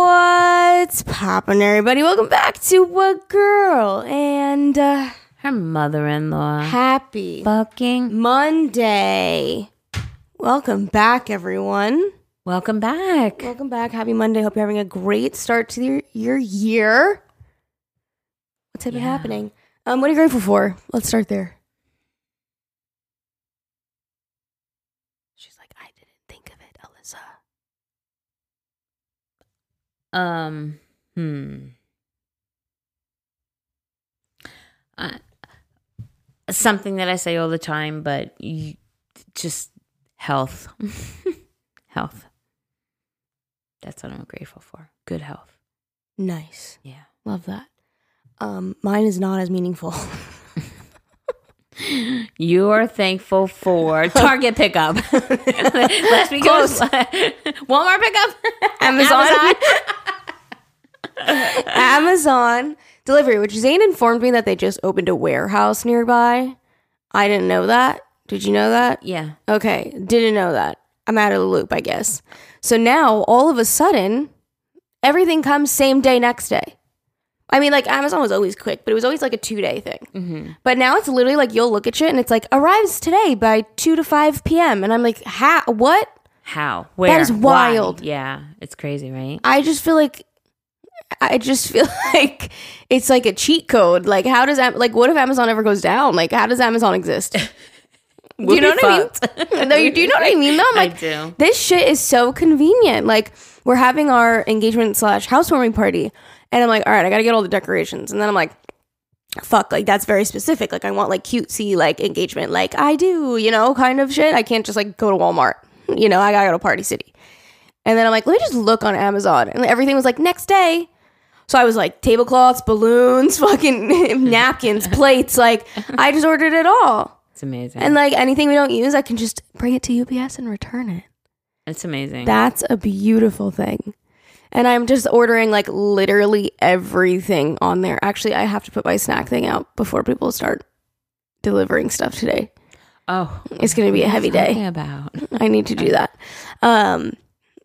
What's poppin', everybody? Welcome back to What Girl and uh, Her mother-in-law. happy Fucking Monday. Welcome back, everyone. welcome back. Welcome back. Happy Monday. Hope you're having a great start to your, your year. What's been Yeah. happening? Um, what are you grateful for? Let's start there. She's like, I didn't think of it, Alyssa. Um, hmm. Uh, something that I say all the time, but you, just health. health. That's what I'm grateful for. Good health. Nice. Yeah. Love that. Um, mine is not as meaningful. You are thankful for Target pickup. Last week it was Walmart pickup. Amazon. Amazon delivery, which Zane informed me that they just opened a warehouse nearby. I didn't know that. Did you know that? Yeah. Okay, didn't know that. I'm out of the loop, I guess. So now, all of a sudden, everything comes same day, next day. I mean, like Amazon was always quick, but it was always like a two day thing. Mm-hmm. But now it's literally like you'll look at shit and it's like arrives today by 2 to 5 p.m. And I'm like, how? What? How? Where? is Why? wild. Yeah. It's crazy, right? I just feel like I just feel like it's like a cheat code. Like, how does that? like what if Amazon ever goes down? Like, how does Amazon exist? do you know what I mean? no, you do you know what I mean? Though, I'm I like, do. this shit is so convenient. Like, we're having our engagement slash housewarming party, and I'm like, all right, I got to get all the decorations, and then I'm like. Fuck, like that's very specific. Like I want like cutesy like engagement, like I do, you know, kind of shit. I can't just like go to Walmart, you know. I gotta go to Party City. And then I'm like, let me just look on Amazon. And everything was like next day. So I was like, tablecloths, balloons, fucking napkins, plates. Like, I just ordered it all. It's amazing. And like anything we don't use, I can just bring it to UPS and return it. it's amazing. That's a beautiful thing. And I'm just ordering like literally everything on there. Actually, I have to put my snack thing out before people start delivering stuff today. oh, It's going to be a heavy day. about. I need to do that. Um,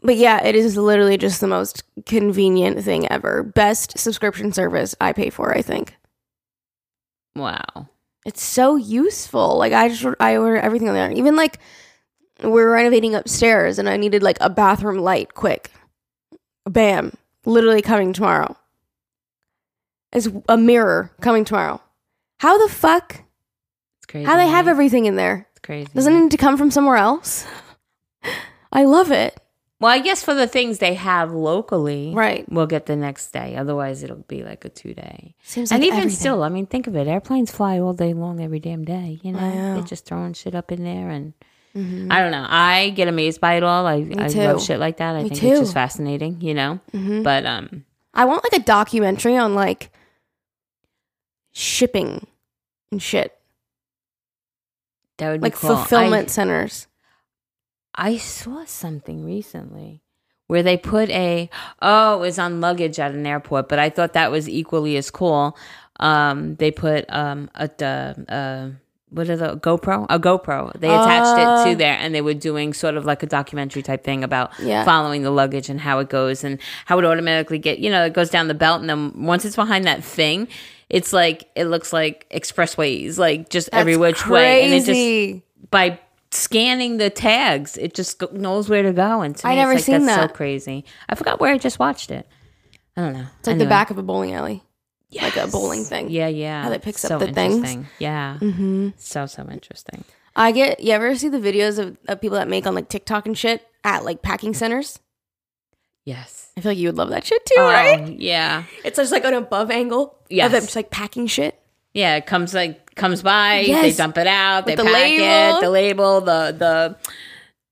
but yeah, it is literally just the most convenient thing ever. Best subscription service I pay for, I think. Wow. It's so useful. Like I just I order everything on there. Even like we're renovating upstairs and I needed like a bathroom light quick. Bam. Literally coming tomorrow. Is a mirror coming tomorrow. How the fuck? It's crazy. How they have everything in there? It's crazy. Doesn't it need to come from somewhere else? I love it. Well, I guess for the things they have locally, Right. we'll get the next day. Otherwise, it'll be like a two day. Seems And like even everything. still, I mean, think of it. Airplanes fly all day long, every damn day. You know, know. they're just throwing shit up in there, and Mhm. I don't know. I get amazed by it all. I, I love shit like that. I Me think too. it's just fascinating. You know, Mhm. but um, I want like a documentary on like shipping and shit, that would be like cool. fulfillment centers. I, saw something recently where they put a oh, it was on luggage at an airport, but I thought that was equally as cool. Um, they put um a uh, what are the GoPro? A GoPro. They attached it Uh. to there, and they were doing sort of like a documentary type thing about Yeah. following the luggage and how it goes and how it automatically get you know it goes down the belt, and then once it's behind that thing, it's like it looks like expressways, like just every which way, and it just by scanning the tags, it just knows where to go. And to I me, never it's like, seen that's that. so crazy. I forgot where I just watched it. I don't know. It's like the back of a bowling alley, like a bowling thing. Yeah, yeah. How that picks so up the things. Yeah, Mm-hmm. so so interesting. I get. You ever see the videos of, of people that make on like TikTok and shit at like packing centers? Yes. I feel like you would love that shit too, Oh, right? yeah, It's just like an above angle Yes. of them just like packing shit. Yeah. It comes like comes by. They dump it out. With they the pack label. it. The label. The the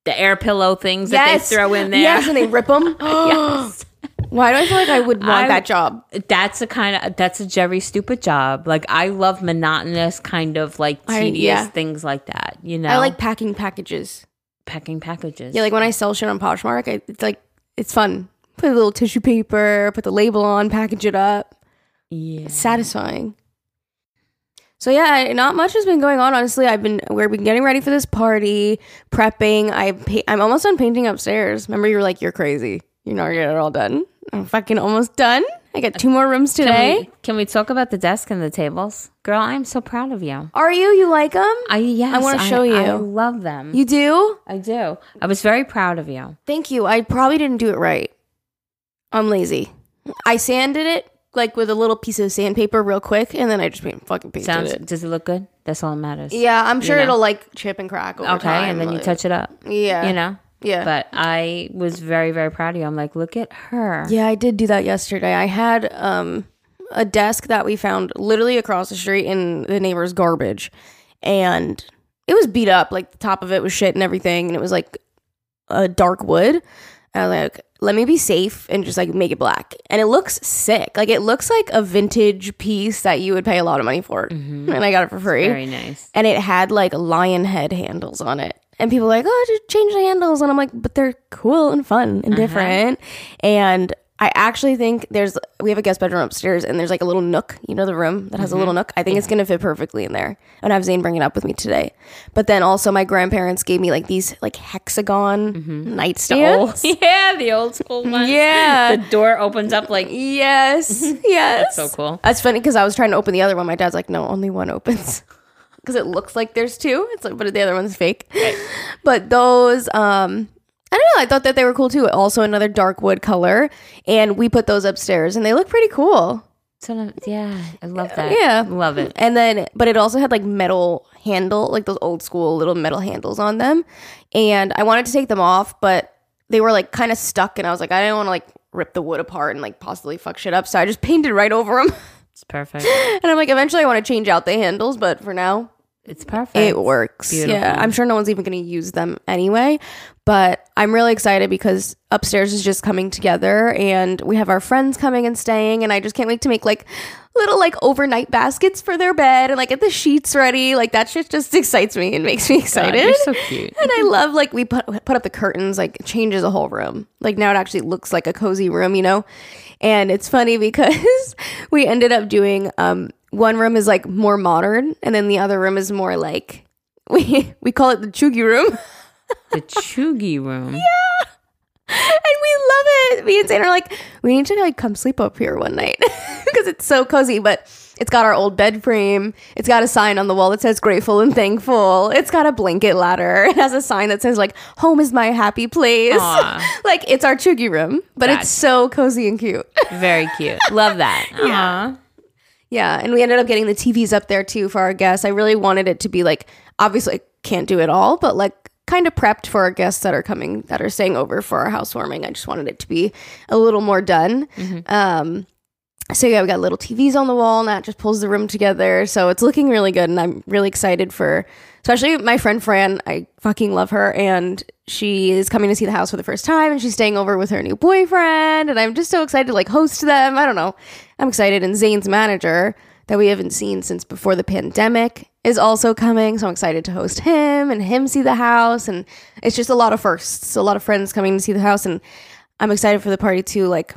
the air pillow things that they throw in there. Yes, and they rip them. yes. Why do I feel like I would want I- that job? That's a kind of that's a Jerry stupid job. Like I love monotonous kind of like I- tedious yeah. things like that. You know, I like packing packages. packing packages. Yeah, like when I sell shit on Poshmark, I, it's like it's fun. Put a little tissue paper, put the label on, package it up. yeah. It's satisfying. So yeah, not much has been going on. Honestly, I've been we've been getting ready for this party, prepping. I pa- I'm almost done painting upstairs. Remember, you were like, "You're crazy. You're not gonna get it all done." I'm fucking almost done. I got two more rooms Can today. we, can we talk about the desk and the tables? Girl, I'm so proud of you. Are you? You like them? I yes, I wanna show you. I love them. You do? I do. I was very proud of you. Thank you. I probably didn't do it right. I'm lazy. I sanded it like with a little piece of sandpaper real quick, and then I just paint, fucking painted Sounds. it. Does it look good? That's all that matters. Yeah, I'm sure know. it'll like chip and crack over Okay, time. and then you touch it up. Yeah. You know. Yeah. But I was very very proud of you. I'm like, look at her. Yeah, I did do that yesterday. I had um a desk that we found literally across the street in the neighbor's garbage. And it was beat up, like the top of it was shit and everything, and it was like a dark wood. I was like, let me be safe and just like make it black. And it looks sick. Like it looks like a vintage piece that you would pay a lot of money for. Mm-hmm. And I got it for free. Very nice. and it had like lion head handles on it. And people were like, oh, just change the handles. And I'm like, but they're cool and fun and uh-huh. different. And I actually think there's, we have a guest bedroom upstairs and there's like a little nook, you know, the room that has a little nook. I think it's going to fit perfectly in there. And I have Zane bring it up with me today. But then also my grandparents gave me like these like hexagon nightstands. yeah, the old school ones. Yeah. The door opens up like Yes. Yes. That's so cool. That's funny because I was trying to open the other one. My dad's like, no, only one opens. Because it looks like there's two. It's like, but the other one's fake. But those, um, I don't know. I thought that they were cool too. Also, another dark wood color, and we put those upstairs, and they look pretty cool. So, yeah, I love that. Yeah. love it. And then, but it also had like metal handle, like those old school little metal handles on them. And I wanted to take them off, but they were like kind of stuck, and I was like, I didn't want to like rip the wood apart and like possibly fuck shit up, so I just painted right over them. It's perfect. and I'm like, eventually, I want to change out the handles, but for now, It's perfect. it works. Beautiful. Yeah, I'm sure no one's even going to use them anyway. But I'm really excited because upstairs is just coming together, and we have our friends coming and staying, and I just can't wait to make like little like overnight baskets for their bed and like get the sheets ready. Like that shit just excites me and makes me God, excited. you're so cute. and I love like we put put up the curtains, like it changes the whole room. Like now it actually looks like a cozy room, you know. And it's funny because we ended up doing um one room is like more modern, and then the other room is more like we we call it the chuggy room. The chuggy room. Yeah. And we love it. Me and Zane are like, we need to like come sleep up here one night because it's so cozy. But it's got our old bed frame. It's got a sign on the wall that says grateful and thankful. It's got a blanket ladder. It has a sign that says like home is my happy place. Like it's our chuggy room, but Gotcha. it's so cozy and cute. Very cute. Love that. Yeah. Yeah, and we ended up getting the TVs up there too for our guests. I really wanted it to be like obviously I can't do it all, but like kind of prepped for our guests that are coming that are staying over for our housewarming. I just wanted it to be a little more done. Um so yeah, we got little TVs on the wall, and that just pulls the room together. So it's looking really good, and I'm really excited for, especially my friend Fran. I fucking love her, and she is coming to see the house for the first time, and she's staying over with her new boyfriend, and I'm just so excited to like host them. I don't know, I'm excited, and Zane's manager that we haven't seen since before the pandemic is also coming, so I'm excited to host him and him see the house, and it's just a lot of firsts, a lot of friends coming to see the house, and I'm excited for the party too, like,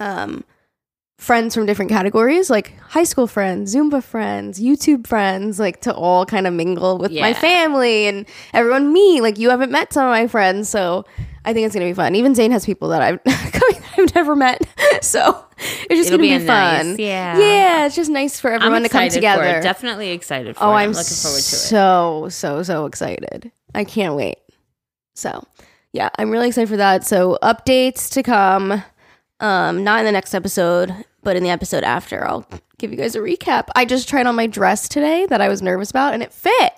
um friends from different categories, like high school friends, Zumba friends, YouTube friends, like to all kind of mingle with my family and everyone me. Like you haven't met some of my friends, so I think it's gonna be fun. Even Zane has people that I've I've never met, so it's just It'll gonna be be, a nice- fun. yeah. yeah, it's just nice for everyone to come together. Definitely excited for Oh, it. I'm I'm looking forward to it. so so so excited. I can't wait. So, yeah, I'm really excited for that. So, updates to come. Um, not in the next episode, but in the episode after, I'll give you guys a recap. I just tried on my dress today that I was nervous about, and it fit.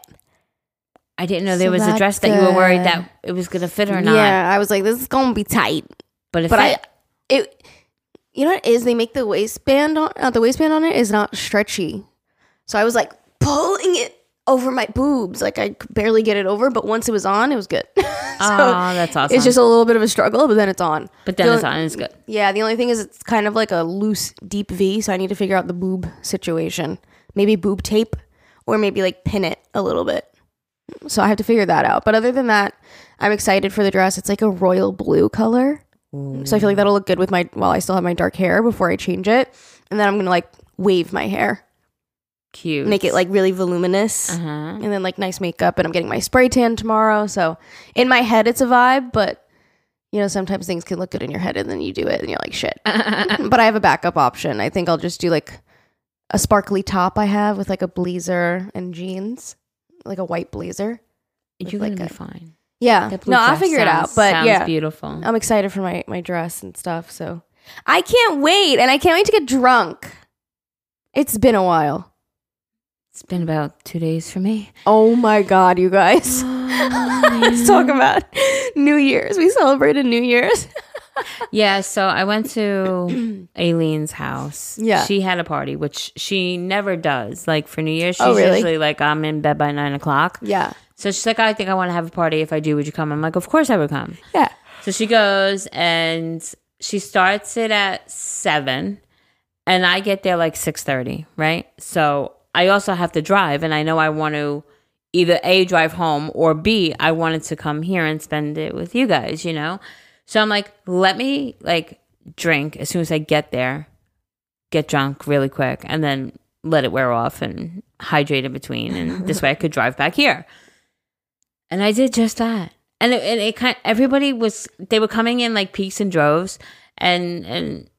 I didn't know there was a dress that you were worried that it was gonna fit or not. Yeah, I was like, this is gonna be tight. But if But I, it, it, you know what it is? They make the waistband on uh, the waistband on it is not stretchy, so I was like pulling it over my boobs, like I could barely get it over. But once it was on, it was good. so oh, that's awesome. it's just a little bit of a struggle, but then it's on. but then the- it's on. It's good. Yeah, the only thing is it's kind of like a loose, deep V, so I need to figure out the boob situation. Maybe boob tape, or maybe like pin it a little bit. So I have to figure that out. But other than that, I'm excited for the dress. It's like a royal blue color. So I feel like that'll look good with my while I still have my dark hair before I change it. And then I'm gonna like wave my hair, Cute. make it like really voluminous, Uh huh. and then like nice makeup. And I'm getting my spray tan tomorrow. So in my head, it's a vibe, but You know, sometimes things can look good in your head and then you do it and you're like, shit. but I have a backup option. I think I'll just do like a sparkly top I have with like a blazer and jeans, like a white blazer. You're like gonna a- be fine. Yeah. No, I'll figure it out. But sounds yeah, beautiful. I'm excited for my, my dress and stuff. So I can't wait. And I can't wait to get drunk. It's been a while. It's been about two days for me. Oh my God, you guys. Let's talk about New Year's. We celebrated New Year's. Yeah, so I went to Aileen's house. Yeah. She had a party, which she never does. Like for New Year's, oh, she's Oh, really? usually like, I'm in bed by nine o'clock. Yeah. So she's like, I think I want to have a party. If I do, would you come? I'm like, Of course I would come. Yeah. So she goes and she starts it at seven, and I get there like six thirty, right? So I also have to drive, and I know I want to either a drive home or b I wanted to come here and spend it with you guys, you know. So I'm like, let me like drink as soon as I get there, get drunk really quick, and then let it wear off and hydrate in between, and this way I could drive back here. And I did just that. And it, and it kind everybody was they were coming in like peaks and droves and and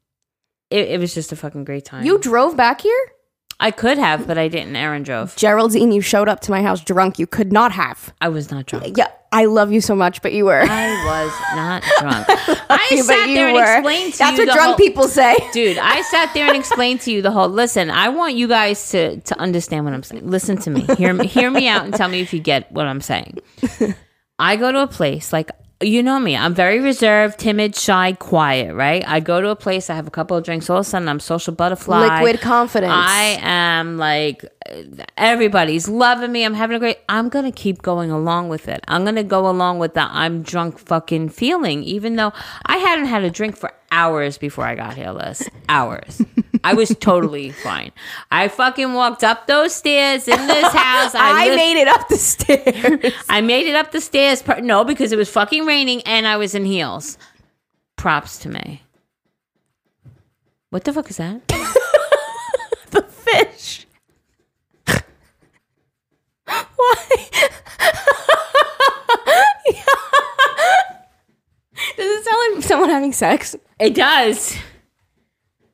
it, it was just a fucking great time. You drove back here? I could have, but I didn't. Aaron drove. Geraldine, you showed up to my house drunk. You could not have. I was not drunk. Yeah, I love you so much, but you were. I was not drunk. I You, sat there and explained to That's you what drunk whole- people say. Dude, I sat there and explained to you the whole. Listen, I want you guys to to understand what I'm saying. Listen to me. Hear me. Hear me out and tell me if you get what I'm saying. I go to a place like you know me. I'm very reserved, timid, shy, quiet. Right? I go to a place. I have a couple of drinks. All of a sudden, I'm social butterfly. Liquid confidence. I am like everybody's loving me. I'm having a great. I'm gonna keep going along with it. I'm gonna go along with the I'm drunk fucking feeling, even though I hadn't had a drink for hours before I got here. Liz, hours. I was totally fine. I fucking walked up those stairs in this house. I, I lift- made it up the stairs. I made it up the stairs. No, because it was fucking raining and I was in heels. Props to me. What the fuck is that? the fish. Why? Does it sound like someone having sex? It does.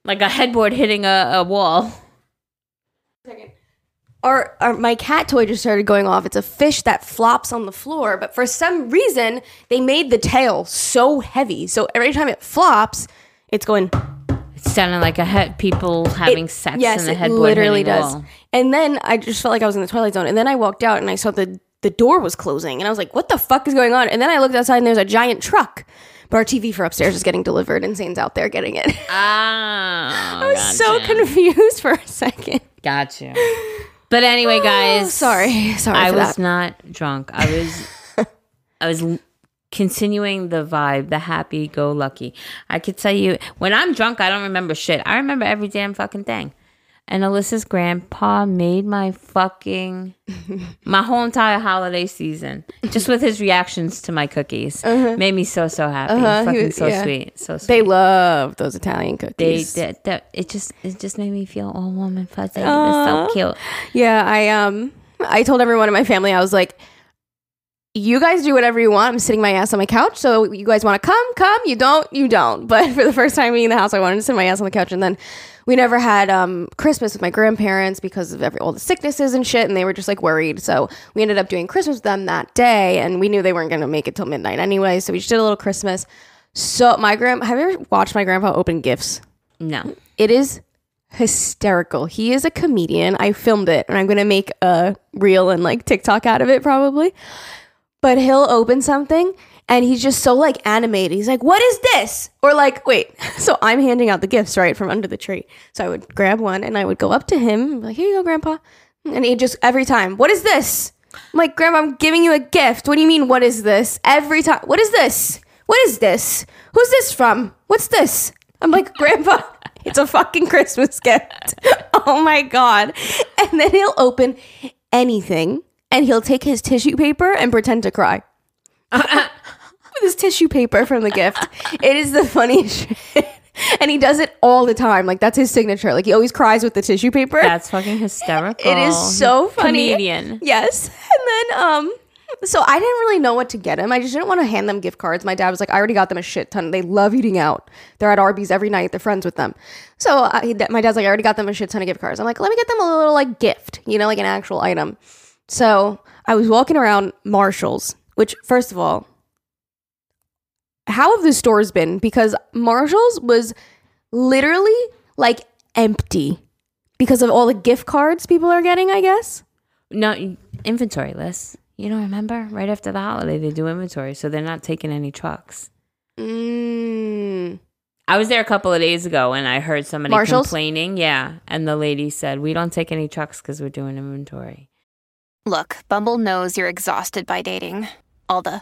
Like a headboard hitting a, a wall. Our, our my cat toy just started going off. It's a fish that flops on the floor, but for some reason they made the tail so heavy. So every time it flops, it's going. It sounded like a head people having It- sex yes, in the headboard. Yes, it literally does. wall. And then I just felt like I was in the twilight zone. And then I walked out and I saw the the door was closing, and I was like, "What the fuck is going on?" And then I looked outside and there's a giant truck. But our TV for upstairs is getting delivered, and Zane's out there getting it. Ah, I was so confused for a second. Gotcha. But anyway, guys, Oh, sorry, sorry I was that. not drunk. I was, I was l- continuing the vibe, the happy-go-lucky. I could tell you when I'm drunk, I don't remember shit. I remember every damn fucking thing. And Alyssa's grandpa made my fucking my whole entire holiday season just with his reactions to my cookies. Made me so so happy. Uh-huh, Fucking was- so yeah. sweet, so sweet. They love those Italian They, cookies. that, that it just it just made me feel all warm and fuzzy. It was so cute. Yeah, I um I told everyone in my family I was like you guys do whatever you want. I'm sitting my ass on my couch. So you guys want to come, come. You don't, you don't. But for the first time being in the house, I wanted to sit my ass on the couch. And then we never had um, Christmas with my grandparents because of every all the sicknesses and shit. And they were just like worried. So we ended up doing Christmas with them that day. And we knew they weren't going to make it till midnight anyway. So we just did a little Christmas. So my grand, have you ever watched my grandpa open gifts? No. It is hysterical. He is a comedian. I filmed it and I'm going to make a reel and like TikTok out of it probably. But he'll open something and he's just so like animated. He's like, "What is this?" Or like, "Wait." So I'm handing out the gifts right from under the tree. So I would grab one and I would go up to him, like, "Here you go, grandpa." And he just every time, "What is this?" I'm like, "Grandma, I'm giving you a gift. What do you mean what is this?" Every time, "What is this?" What is this? Who's this from? What's this? I'm like, Grandpa, it's a fucking Christmas gift. oh my God. And then he'll open anything and he'll take his tissue paper and pretend to cry. With his tissue paper from the gift. It is the funniest shit. And he does it all the time. Like, that's his signature. Like, he always cries with the tissue paper. That's fucking hysterical. It is so funny. Comedian. Yes. And then um So I didn't really know what to get him. I just didn't want to hand them gift cards. My dad was like, I already got them a shit ton. They love eating out. They're at Arby's every night. They're friends with them. So I, my dad's like, I already got them a shit ton of gift cards. I'm like, let me get them a little like gift, you know, like an actual item. So I was walking around Marshalls, which first of all, how have the stores been? Because Marshalls was literally like empty because of all the gift cards people are getting, I guess. No inventory list. You don't remember? Right after the holiday, they do inventory, so they're not taking any trucks. Mm. I was there a couple of days ago and I heard somebody Marshalls? complaining. Yeah. And the lady said, We don't take any trucks because we're doing inventory. Look, Bumble knows you're exhausted by dating. All the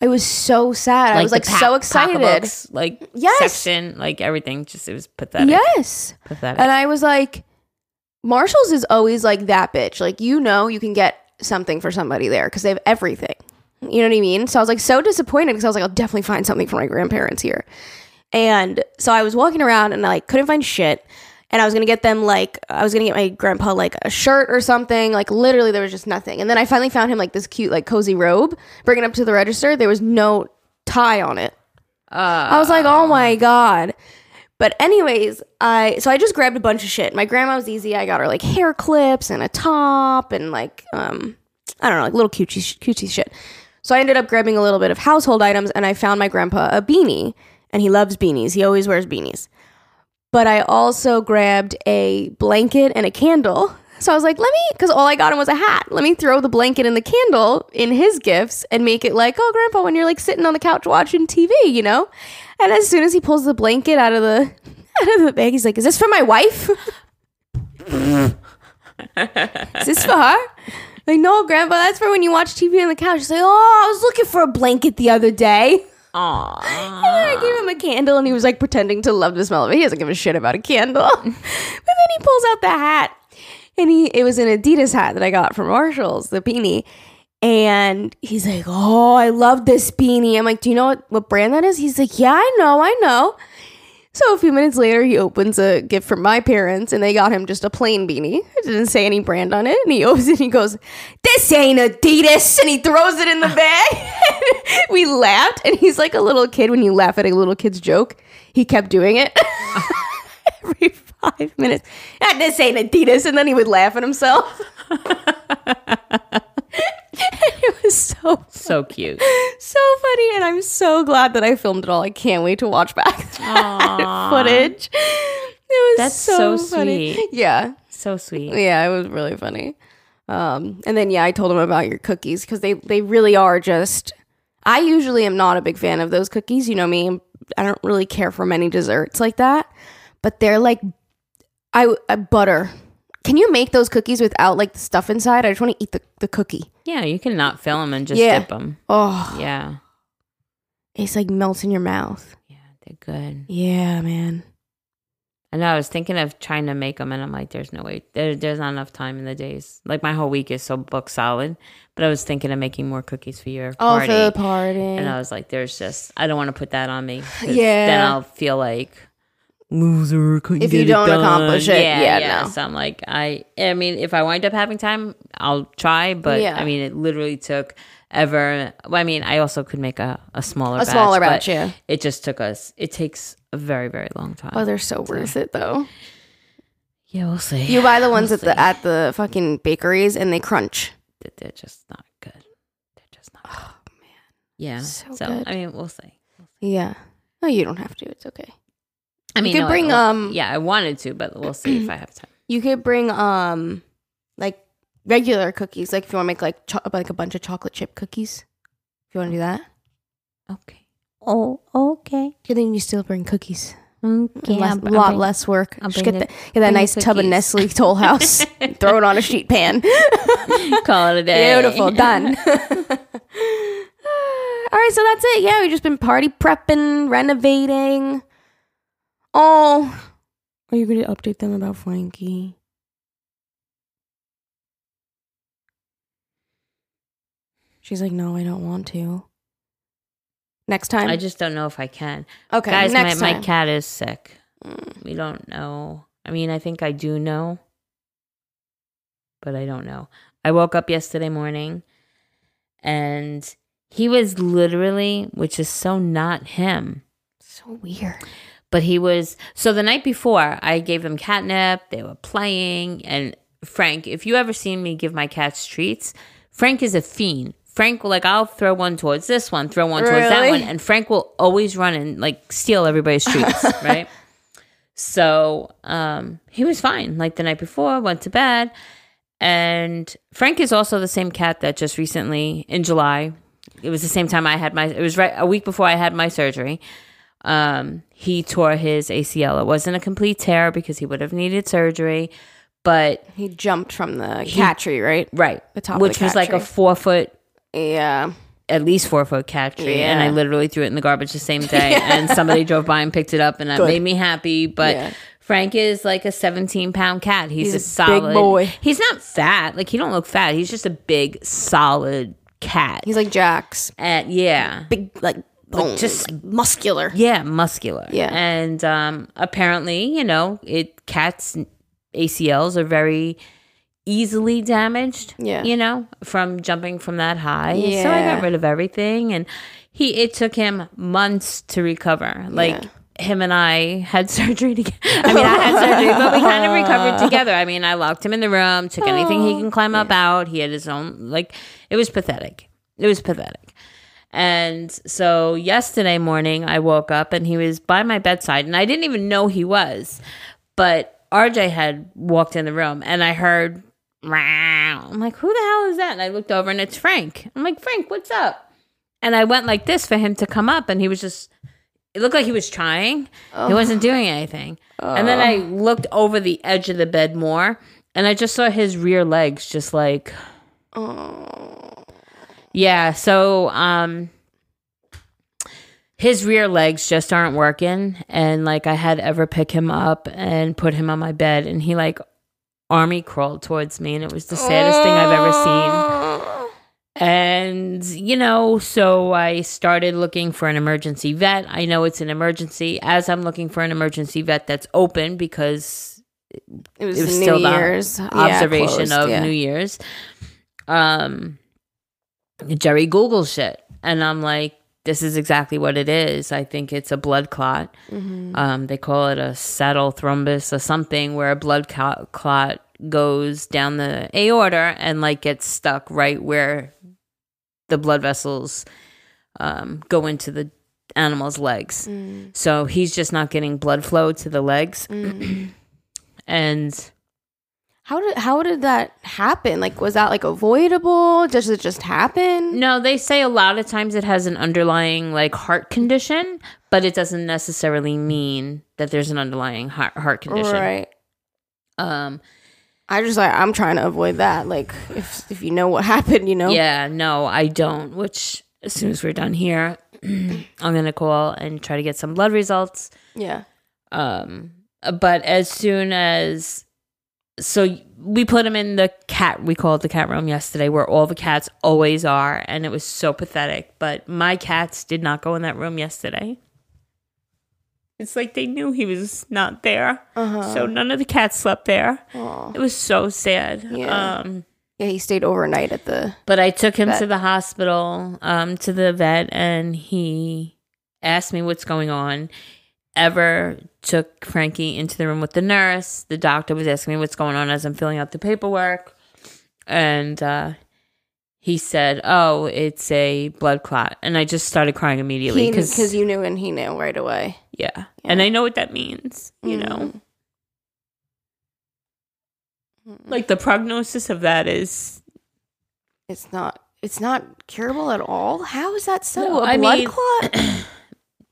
I was so sad. I was like pack- so excited. pocketbooks, like Yes. section, like everything. Just it was pathetic. Yes. Pathetic. And I was like, Marshalls is always like that bitch. Like, you know, you can get something for somebody there because they have everything. You know what I mean? So I was like so disappointed because I was like, I'll definitely find something for my grandparents here. And so I was walking around and I like couldn't find shit. And I was gonna get them like I was gonna get my grandpa like a shirt or something. Like literally there was just nothing. And then I finally found him like this cute like cozy robe. Bring it up to the register. There was no tie on it. uh, I was like, oh my god. But anyways, I so I just grabbed a bunch of shit. My grandma was easy. I got her like hair clips and a top and like um I don't know, like little cutesy cutesy shit. So I ended up grabbing a little bit of household items and I found my grandpa a beanie and he loves beanies. He always wears beanies. But I also grabbed a blanket and a candle. So I was like, let me, because all I got him was a hat. Let me throw the blanket and the candle in his gifts and make it like, oh, grandpa, when you're like sitting on the couch watching TV, you know? And as soon as he pulls the blanket out of the out of the bag, he's like, is this for my wife? is this for her? Like, no, grandpa, that's for when you watch TV on the couch. He's like, oh, I was looking for a blanket the other day. Aw. And then I gave him a candle and he was like pretending to love the smell of it. He doesn't give a shit about a candle. but then he pulls out the hat and he it was an Adidas hat that I got from Marshalls, the beanie. And he's like, Oh, I love this beanie. I'm like, Do you know what, what brand that is? He's like, Yeah, I know, I know. So a few minutes later, he opens a gift from my parents, and they got him just a plain beanie. It didn't say any brand on it. And he opens it, and he goes, "This ain't Adidas," and he throws it in the bag. we laughed, and he's like a little kid when you laugh at a little kid's joke. He kept doing it every five minutes. "Ah, this ain't Adidas, and then he would laugh at himself. it was so So cute. so funny, and I'm so glad that I filmed it all. I can't wait to watch back footage. It was That's so, so funny. sweet. Yeah, So sweet. yeah, it was really funny. Um, and then yeah, I told him about your cookies because they they really are just. I usually am not a big fan of those cookies. You know me. I don't really care for many desserts like that, but they're like, I, I butter. Can you make those cookies without like the stuff inside? I just want to eat the, the cookie. Yeah, you can not fill them and just Yeah. dip them. Oh, Yeah. it's like melts in your mouth. Yeah, they're good. Yeah, man. I know. I was thinking of trying to make them, and I'm like, there's no way. There, there's not enough time in the days. Like my whole week is so book solid. But I was thinking of making more cookies for your Oh, party. for the party. and I was like, there's just I don't want to put that on me. 'cause Yeah. Then I'll feel like loser. Couldn't If you it don't done. accomplish it, yeah, yeah, no. So I'm like, I. I mean, if I wind up having time, I'll try. But Yeah. I mean, it literally took ever. Well, I mean, I also could make a a smaller A smaller but batch, yeah. It just took us. It takes a very very long time. oh, they're so worth it though. yeah, we'll see. You buy the ones We'll at the at the fucking bakeries and they crunch. They're- just not good. They're just not. Oh man. Yeah. So So, good. I mean, we'll see. Yeah. No, you don't have to. It's okay. I mean, could no, bring, I- um, Yeah, I wanted to, but we'll see if I have time. You could bring um like regular cookies, like if you want to make like cho- like a bunch of chocolate chip cookies. If you want to do that, Okay. Oh, okay. then you still bring cookies. Okay. less, a lot bring- less work. I'll Just get, the- get that nice tub of. Nestle Toll House, throw it on a sheet pan. Call it a day. Beautiful, done. All right, so that's it. Yeah, we've just been party prepping, renovating. Oh, are you going to update them about Frankie? She's like, no, I don't want to. Next time. I just don't know if I can. okay, Guys, my, next my time. cat is sick. Mm. We don't know. I mean, I think I do know, but I don't know. I woke up yesterday morning and he was literally, which is so not him, So weird. But he was. So the night before, I gave them catnip, they were playing. And Frank, if you ever seen me give my cats treats, Frank is a fiend. Frank will like I'll throw one towards this one, throw one towards that one, and Frank will always run and like steal everybody's treats, right? So um, he was fine. Like the night before, went to bed, and Frank is also the same cat that just recently in July. It was the same time I had my. It was right a week before I had my surgery. Um, he tore his ACL. It wasn't a complete tear because he would have needed surgery, but He jumped from the cat tree, right? right, The top which the was like a four foot Yeah. at least four foot cat tree, and I literally threw it in the garbage the same day. And somebody drove by and picked it up, and that Good. made me happy. But Yeah. Frank is like a seventeen pound cat. He's, He's a a solid big boy. He's not fat. Like he don't look fat. He's just a big solid cat. He's like Jax. and yeah, Big, like, bones, just- like muscular. yeah, muscular. Yeah. and um, apparently, you know, it cats ACLs are very easily damaged. Yeah. you know, from jumping from that high. Yeah. So I got rid of everything, and he. It took him months to recover. Like. Yeah. Him and I had surgery together. I mean, I had surgery, but we kind of recovered together. I mean, I locked him in the room, took anything he can climb up out. He had his own, like, it was pathetic. It was pathetic. And so yesterday morning, I woke up and he was by my bedside, and I didn't even know he was. But RJ had walked in the room, and I heard, "Meow." I'm like, who the hell is that? And I looked over, and it's Frank. I'm like, Frank, what's up? And I went like this for him to come up, and he was just, it looked like he was trying. He wasn't doing anything. And then I oh. looked over the edge of the bed more, and I just saw his rear legs just like, oh. Yeah, so um his rear legs just aren't working and like I had ever pick him up and put him on my bed and he like army crawled towards me and it was the saddest thing I've ever seen. And you know, so I started looking for an emergency vet. I know it's an emergency as I'm looking for an emergency vet that's open because It was, it was New still the Year's Yeah, observation closed, of yeah. New Year's. Um, Jerry Google shit, and I'm like, this is exactly what it is. I think it's a blood clot. Mm-hmm. Um, they call it a saddle thrombus or something, where a blood clot goes down the aorta and like gets stuck right where the blood vessels um, go into the animal's legs. Mm. So he's just not getting blood flow to the legs, and How did how did that happen? Like, was that like avoidable? Does it just happen? No, they say a lot of times it has an underlying like heart condition, but it doesn't necessarily mean that there's an underlying heart, heart condition. Right. Um I just like I'm trying to avoid that. Like, if if you know what happened, you know. yeah, no, I don't, which as soon as we're done here, I'm going to call and try to get some blood results. Yeah. Um but as soon as so we put him in the cat we called the cat room yesterday where all the cats always are and it was so pathetic but my cats did not go in that room yesterday it's like they knew he was not there Uh-huh. so none of the cats slept there Aw. it was so sad Yeah. um Yeah, he stayed overnight at the. but I took him Vet. to the hospital, um, to the vet, and he asked me what's going on. Ever took Frankie into the room with the nurse. The doctor was asking me what's going on as I'm filling out the paperwork. And uh, he said, Oh, it's a blood clot. And I just started crying immediately Because because, you knew and he knew right away. yeah. And I know what that means, you know? Mm. Like the prognosis of that is It's not. It's not curable at all. How is that so? No, a I blood mean, clot?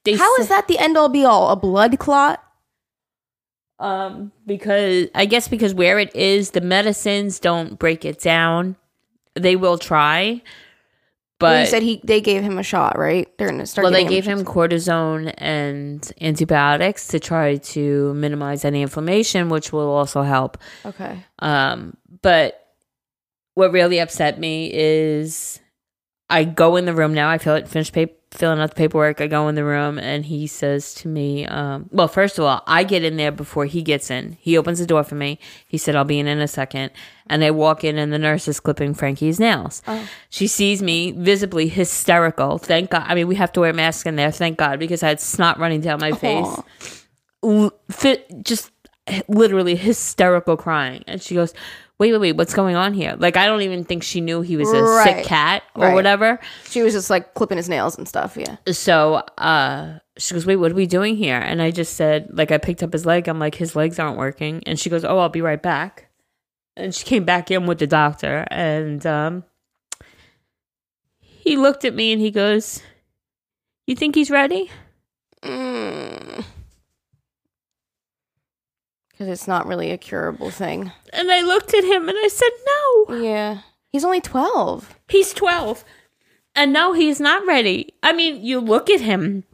they How is that the end all be all? A blood clot? Um, because I guess because where it is, the medicines don't break it down. They will try, but you said he they gave him a shot, right? They're gonna start. well, they gave him cortisone and antibiotics to try to minimize any inflammation, which will also help. Okay. Um, but what really upset me is I go in the room now. I feel it Finish pap- filling out the paperwork. I go in the room and he says to me, um, well, first of all, I get in there before he gets in. He opens the door for me. He said, I'll be in in a second. And I walk in and the nurse is clipping Frankie's nails. She sees me visibly hysterical. Thank God. I mean, we have to wear masks in there. Thank God because I had snot running down my face. L- fit, just literally hysterical crying. And she goes, wait, wait, wait, what's going on here? Like, I don't even think she knew he was a Right. sick cat or Right. whatever. She was just like clipping his nails and stuff. Yeah. So uh, she goes, wait, what are we doing here? And I just said, like, I picked up his leg. I'm like, his legs aren't working. And she goes, oh, I'll be right back. And she came back in with the doctor. And um, he looked at me and he goes, you think he's ready? Because it's not really a curable thing. And I looked at him and I said, no. Yeah. He's only twelve. He's 12. And no, he's not ready. I mean, you look at him,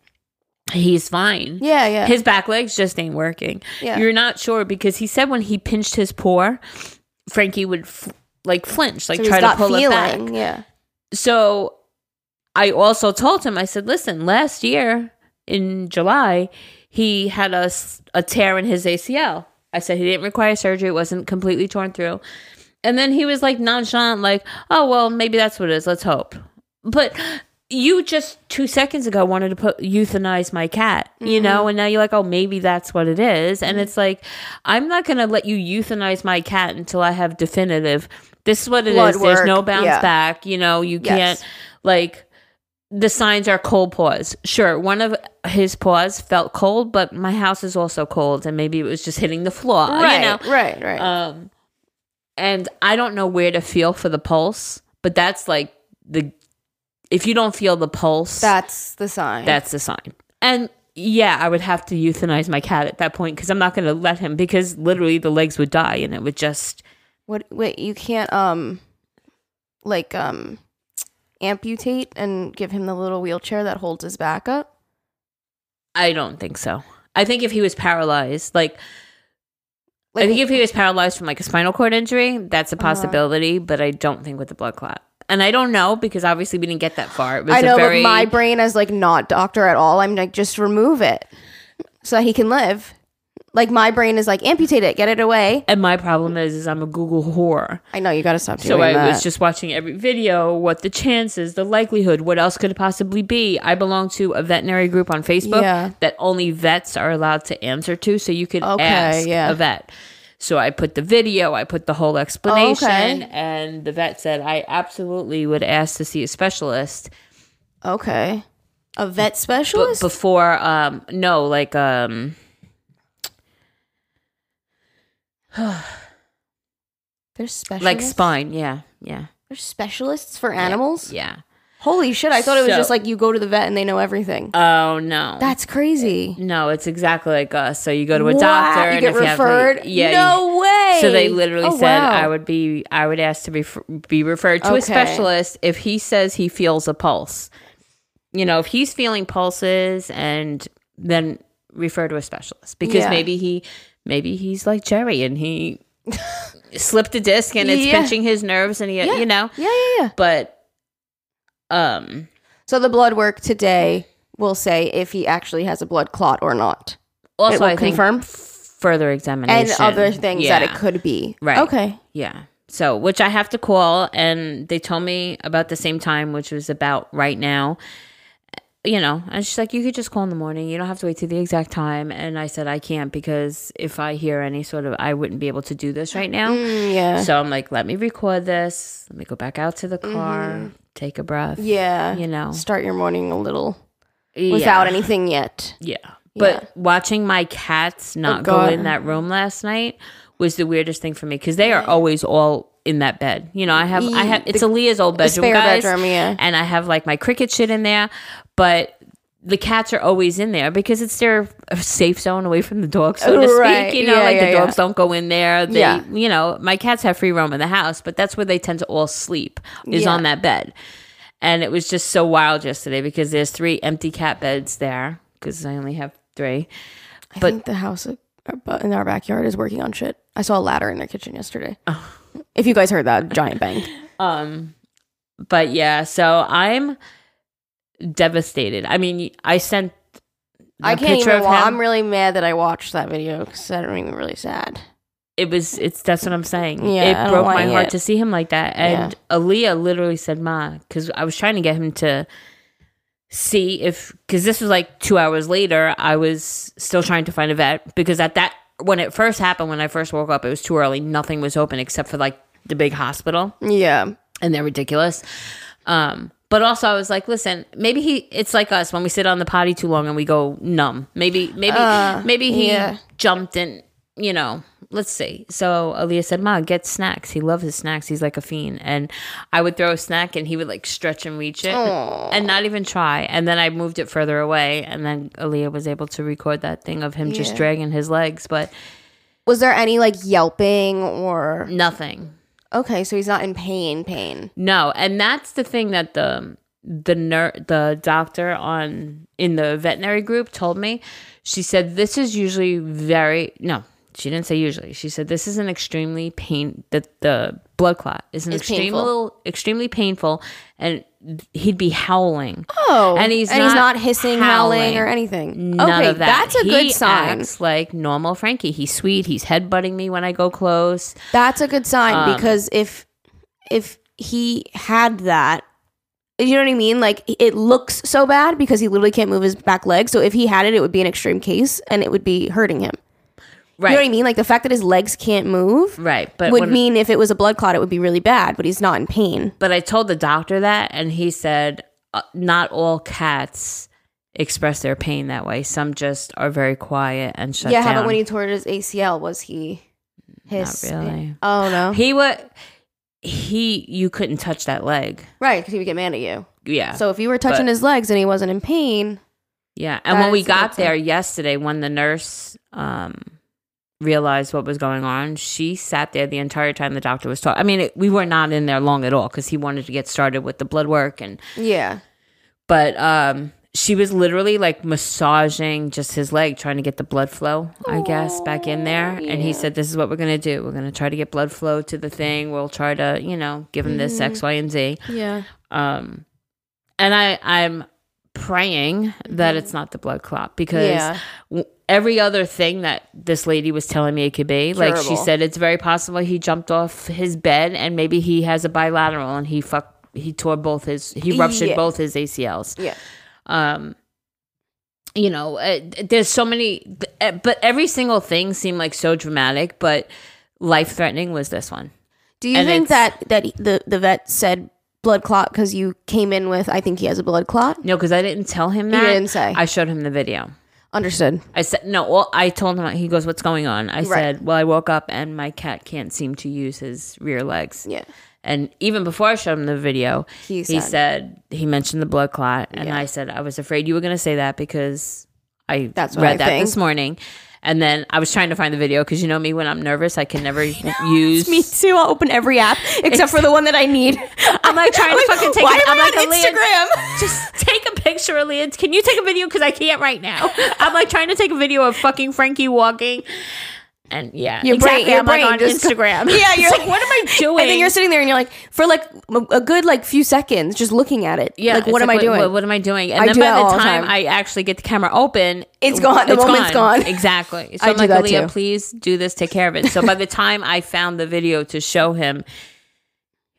he's fine. Yeah. Yeah. His back legs just ain't working. Yeah. You're not sure because he said when he pinched his paw, Frankie would f- like flinch, like so try to pull it back. Yeah. So I also told him, I said, listen, last year in July, he had a, a tear in his ACL. I said he didn't require surgery, it wasn't completely torn through. And then he was like nonchalant, like, oh, well, maybe that's what it is. Let's hope. But you just two seconds ago wanted to put euthanize my cat, you Mm-hmm. know, and now you're like, oh, maybe that's what it is. And it's like, I'm not going to let you euthanize my cat until I have definitive. This is what it is. Blood There's no bounce yeah. back. You know, you Yes. can't like the signs are cold paws. Sure, one of his paws felt cold, but my house is also cold, and maybe it was just hitting the floor. Right. You know, Right. Right. um, and I don't know where to feel for the pulse, but that's like the if you don't feel the pulse, That's the sign. that's the sign. And yeah, I would have to euthanize my cat at that point because I'm not going to let him because literally the legs would die and it would just what? Wait. You can't um, like um, amputate and give him the little wheelchair that holds his back up. I don't think so. I think if he was paralyzed, like, Like, I think if he was paralyzed from like a spinal cord injury, that's a Uh-huh. possibility, but I don't think with the blood clot. And I don't know because obviously we didn't get that far. It was I know, a very but my brain is like not doctor at all. I'm like, just remove it so that he can live. Like my brain is like, amputate it, get it away. and my problem is, is I'm a Google whore. I know you got to stop doing So I that. was just watching every video, what the chances, the likelihood, what else could it possibly be. I belong to a veterinary group on Facebook Yeah. that only vets are allowed to answer to, so you could Okay, ask yeah. a vet. So I put the video, I put the whole explanation, okay. and the vet said I absolutely would ask to see a specialist. okay. A vet specialist. before, um, no, like um, There's specialists. like spine, yeah, yeah, There's specialists for animals. yeah. Holy shit! I thought it was So- just like you go to the vet and they know everything. Oh no, That's crazy. No, it's exactly like us. So you go to a Wow, doctor you and get if you have referred. yeah, no way. So they literally Oh, said wow. I would be I would ask to be be referred to a specialist if he says he feels a pulse. You know, if he's feeling pulses and then refer to a specialist because Yeah. maybe he maybe he's like Jerry and he slipped a disc and it's Yeah. pinching his nerves and he Yeah. you know. Yeah, yeah, yeah. But um So the blood work today will say if he actually has a blood clot or not, also it will I think confirm further examination and other things that it could be. Right. Okay. Yeah. So, which I have to call, and they told me about the same time, which was about right now. You know, and she's like, you could just call in the morning. You don't have to wait to the exact time. And I said, I can't because if I hear any sort of, I wouldn't be able to do this right now. Mm, yeah. So I'm like, let me record this. Let me go back out to the car, take a breath. Mm-hmm. yeah. You know, Start your morning a little Yeah. without anything yet. Yeah. But Yeah. watching my cats not go in that room last night was the weirdest thing for me because they are always all in that bed. You know, I have I have it's Aaliyah's old bedroom, spare guys, bedroom, yeah. and I have like my Cricut shit in there, but the cats are always in there because it's their safe zone away from the dogs, so to Right. speak. You know, Yeah, like yeah, the dogs don't go in there. They, Yeah. you know, my cats have free roam in the house, but that's where they tend to all sleep is on that bed. and it was just so wild yesterday because there's three empty cat beds there because I only have three. I But- think the house uh, in our backyard is working on shit. I saw a ladder in their kitchen yesterday. Oh. If you guys heard that giant bang. Um, but yeah, so I'm devastated. I mean, I sent. the I can't picture even. of Wa- him. I'm really mad that I watched that video because that made me really sad. it was it's that's what I'm saying. Yeah, it broke my heart it. to see him like that. And Aaliyah literally said, "Ma," because I was trying to get him to see if because this was like two hours later. I was still trying to find a vet because at that when it first happened, when I first woke up, it was too early. Nothing was open except for like the big hospital, Yeah. and they're ridiculous. Um, but also, I was like, listen, maybe he. It's like us when we sit on the potty too long and we go numb. Maybe, maybe, maybe he yeah. jumped and you know. Let's see. So Aaliyah said, "Ma, get snacks. He loves his snacks. He's like a fiend." And I would throw a snack, and he would like stretch and reach it, and not even try. And then I moved it further away, and then Aaliyah was able to record that thing of him just dragging his legs, but Was there any like yelping or? nothing. Okay, so he's not in pain. Pain. No, and that's the thing that the the ner- the doctor on in the veterinary group told me. She said this is usually very no. She didn't say usually. She said this is an extremely pain that the blood clot is an It's extremely painful. extremely painful, and he'd be howling. Oh, And he's and he's not hissing, howling, howling. or anything. None okay, of that. that's a He good sign. Acts like normal Frankie. He's sweet. He's headbutting me when I go close. That's a good sign Um, because if if he had that, you know what I mean? Like it looks so bad because he literally can't move his back leg. So if he had it, it would be an extreme case and it would be hurting him. Right. You know what I mean? Like the fact that his legs can't move Right. But would when- mean if it was a blood clot, it would be really bad. But he's not in pain. But I told the doctor that, and he said uh, not all cats express their pain that way. Some just are very quiet and shut yeah. down. How about when he tore his ACL? Was he his? really. Oh no. he would he you couldn't touch that leg. right, because he would get mad at you. Yeah. So if you were touching But- his legs and he wasn't in pain, yeah. And when we That's a good got there yesterday, when the nurse um realized what was going on, she sat there the entire time the doctor was talking. I mean, it, we were not in there long at all because he wanted to get started with the blood work and yeah. but um she was literally like massaging just his leg trying to get the blood flow i guess back in there and he said this is what we're going to do we're going to try to get blood flow to the thing we'll try to you know give him this x y and z Yeah. um and i i'm praying that it's not the blood clot because Yeah. w- every other thing that this lady was telling me it could be like she said it's very possible he jumped off his bed and maybe he has a bilateral and he fuck he tore both his he ruptured Yeah. both his acls Yeah. um you know uh, there's so many uh, but every single thing seemed like so dramatic but life threatening was this one Do you And think that that the the vet said blood clot because you came in with I think he has a blood clot? no because i didn't tell him that didn't say. i showed him the video Understood. i said no well i told him he goes what's going on i Right. said well i woke up and my cat can't seem to use his rear legs Yeah. and even before i showed him the video He he said- said he mentioned the blood clot and Yeah. i said i was afraid you were going to say that because i That's read I that think. this morning and then i was trying to find the video because you know me when i'm nervous i can never use Me too. I'll open every app except for the one that I need. i'm like trying to fucking take Why it am i'm I like on Instagram? just take a picture Aaliyah. can you take a video because i can't right now i'm like trying to take a video of fucking frankie walking and yeah Your brain- exactly. your I'm like on instagram Yeah, you're like, what am i doing And then you're sitting there and you're like, for like a good like few seconds, just looking at it. Yeah, Like, it's what am I doing? What, what am I doing? And I then by the time, time. I actually get the camera open, It's gone. The moment's gone. Exactly. So I I'm do like, too. please do this. Take care of it. So by the time I found the video to show him,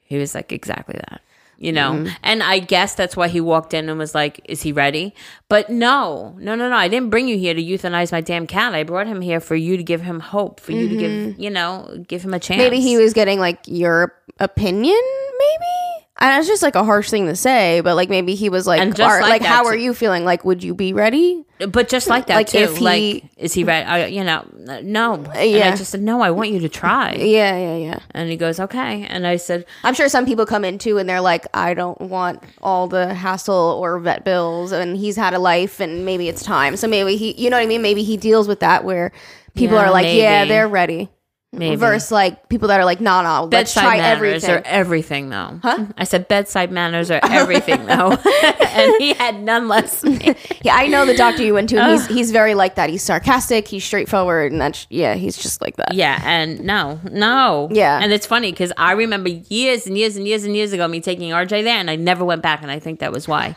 he was like, exactly that. You know, Mm-hmm. and I guess that's why he walked in and was like, "Is he ready?" But no, no, no, no. I didn't bring you here to euthanize my damn cat. I brought him here for you to give him hope, for you to give, you know, give him a chance. Mm-hmm. Maybe he was getting like your opinion, maybe. And it's just like a harsh thing to say, but like maybe he was like, And just "All right, like like, that, how too. are you feeling? Like, would you be ready? but just like that Like, too. if he- like, is he ready? I, uh, you know, no. And I Yeah. just said, no. I want you to try. Yeah, yeah, yeah. And he goes, okay. And I said, I'm sure some people come in too and they're like, I don't want all the hassle or vet bills. And he's had a life and maybe it's time. So maybe he, you know what I mean? Maybe he deals with that where people Yeah, are like, yeah, maybe. they're ready. Maybe. versus like people that are like, nah, nah, let's bedside try manners everything. are everything though. Huh? Mm-hmm. I said bedside manners are oh. everything though. and he had none less. yeah, I know the doctor you went to. And he's he's very like that. He's sarcastic. He's straightforward, and that's yeah, he's just like that. Yeah, and no, no. Yeah. And it's funny because I remember years and years and years and years ago me taking RJ there and I never went back and I think that was why.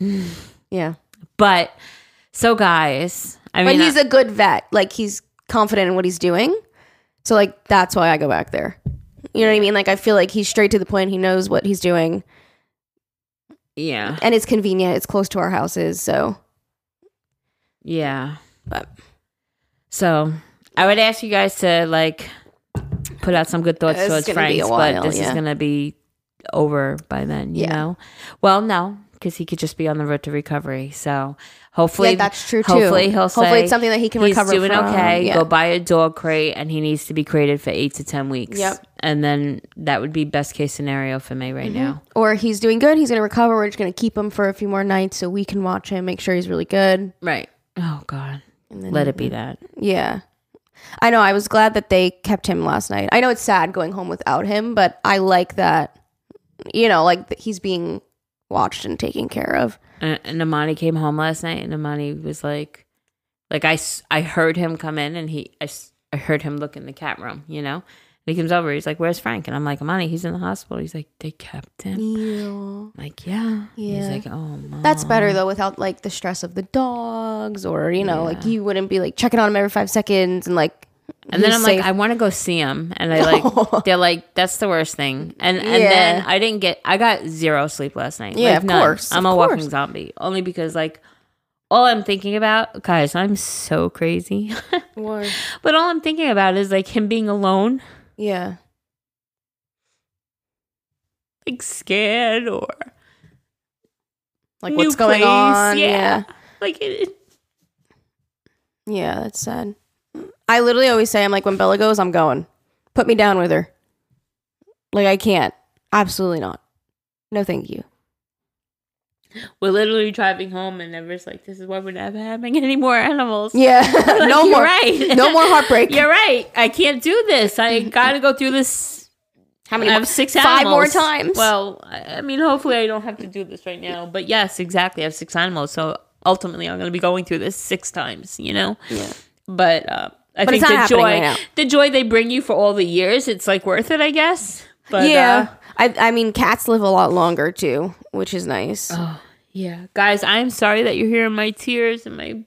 Yeah, But so guys, I but mean he's a good vet. Like he's confident in what he's doing. So like that's why I go back there. You know what I mean? Like I feel like he's straight to the point. He knows what he's doing, yeah. and it's convenient. It's close to our houses, so Yeah. But- so I would ask you guys to like put out some good thoughts towards a but this is gonna be over by then, you Yeah. know? Well, no, because he could just be on the road to recovery. So hopefully yeah, that's true too. Hopefully he'll say Hopefully it's something that he can he's recover doing from. okay. Yeah. Go buy a dog crate, and he needs to be crated for eight to ten weeks. Yep. And then that would be best case scenario for me right mm-hmm. now. or he's doing good. He's gonna recover. We're just gonna keep him for a few more nights so we can watch him, make sure he's really good. Right. Oh God. Let it be that. Yeah. I know. I was glad that they kept him last night. I know it's sad going home without him, but I like that, you know, like he's being watched and taken care of. And, and Amani came home last night, and Amani was like, like I, I heard him come in, and he, I, I heard him look in the cat room, you know. And he comes over, he's like, "Where's Frank?" And I'm like, "Amani, he's in the hospital." He's like, "They kept him." Yeah. I'm like, yeah. yeah. He's Yeah. like, "Oh, mom. That's better though, without like the stress of the dogs, or you know, like you wouldn't be like checking on him every five seconds and like. And then he's I'm safe. like, I want to go see him, and I like, they're like, that's the worst thing. And and then I didn't get, I got zero sleep last night. Yeah, Like, of none. course, I'm of a course. walking zombie, only because like, all I'm thinking about, guys, I'm so crazy. but all I'm thinking about is like him being alone, yeah. like scared or Like new what's going place. on? Yeah, yeah. like it, it- Yeah, that's sad. I literally always say, I'm like, when Bella goes, I'm going. Put me down with her. Like, I can't. Absolutely not. No, thank you. we're literally driving home, and Everett's like, "This is why we're never having any more animals." Yeah. Like, no you're more. Right. No more heartbreak. You're right. I can't do this. I got to go through this. How many I have six Five more times. Well, I I mean, hopefully, I don't have to do this right now. But yes, exactly. I have six animals, so ultimately, I'm going to be going through this six times. You know. Yeah. But uh, I But think the joy, right the joy they bring you for all the years, it's like worth it, I guess. But yeah. uh, I, I mean, cats live a lot longer too, which is nice. Oh, yeah, guys, I'm sorry that you're hearing my tears and my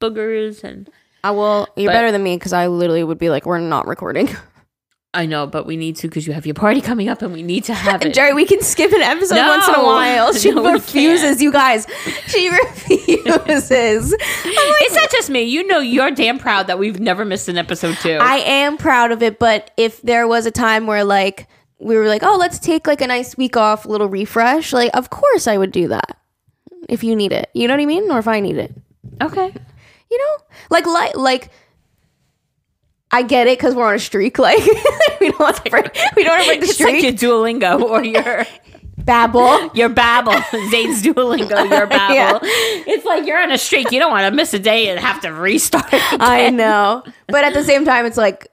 boogers and. I will. You're But- better than me because I literally would be like, we're not recording. I know, but we need to because you have your party coming up, and we need to have it. Jerry, we can skip an episode No. once in a while. She No, refuses, you guys. She refuses. it's not just me. You know, you're damn proud that we've never missed an episode too. I am proud of it, but if there was a time where like we were like, oh, let's take like a nice week off, little refresh, like of course I would do that if you need it. You know what I mean? Or if I need it. okay. You know, like like like. I get it because we're on a streak. Like we don't want to break. We don't want to break the It's like streak. your Duolingo or your Babbel. your Babbel. Zane's Duolingo, your Babbel. It's like you're on a streak. You don't want to miss a day and have to restart. I know, but at the same time, it's like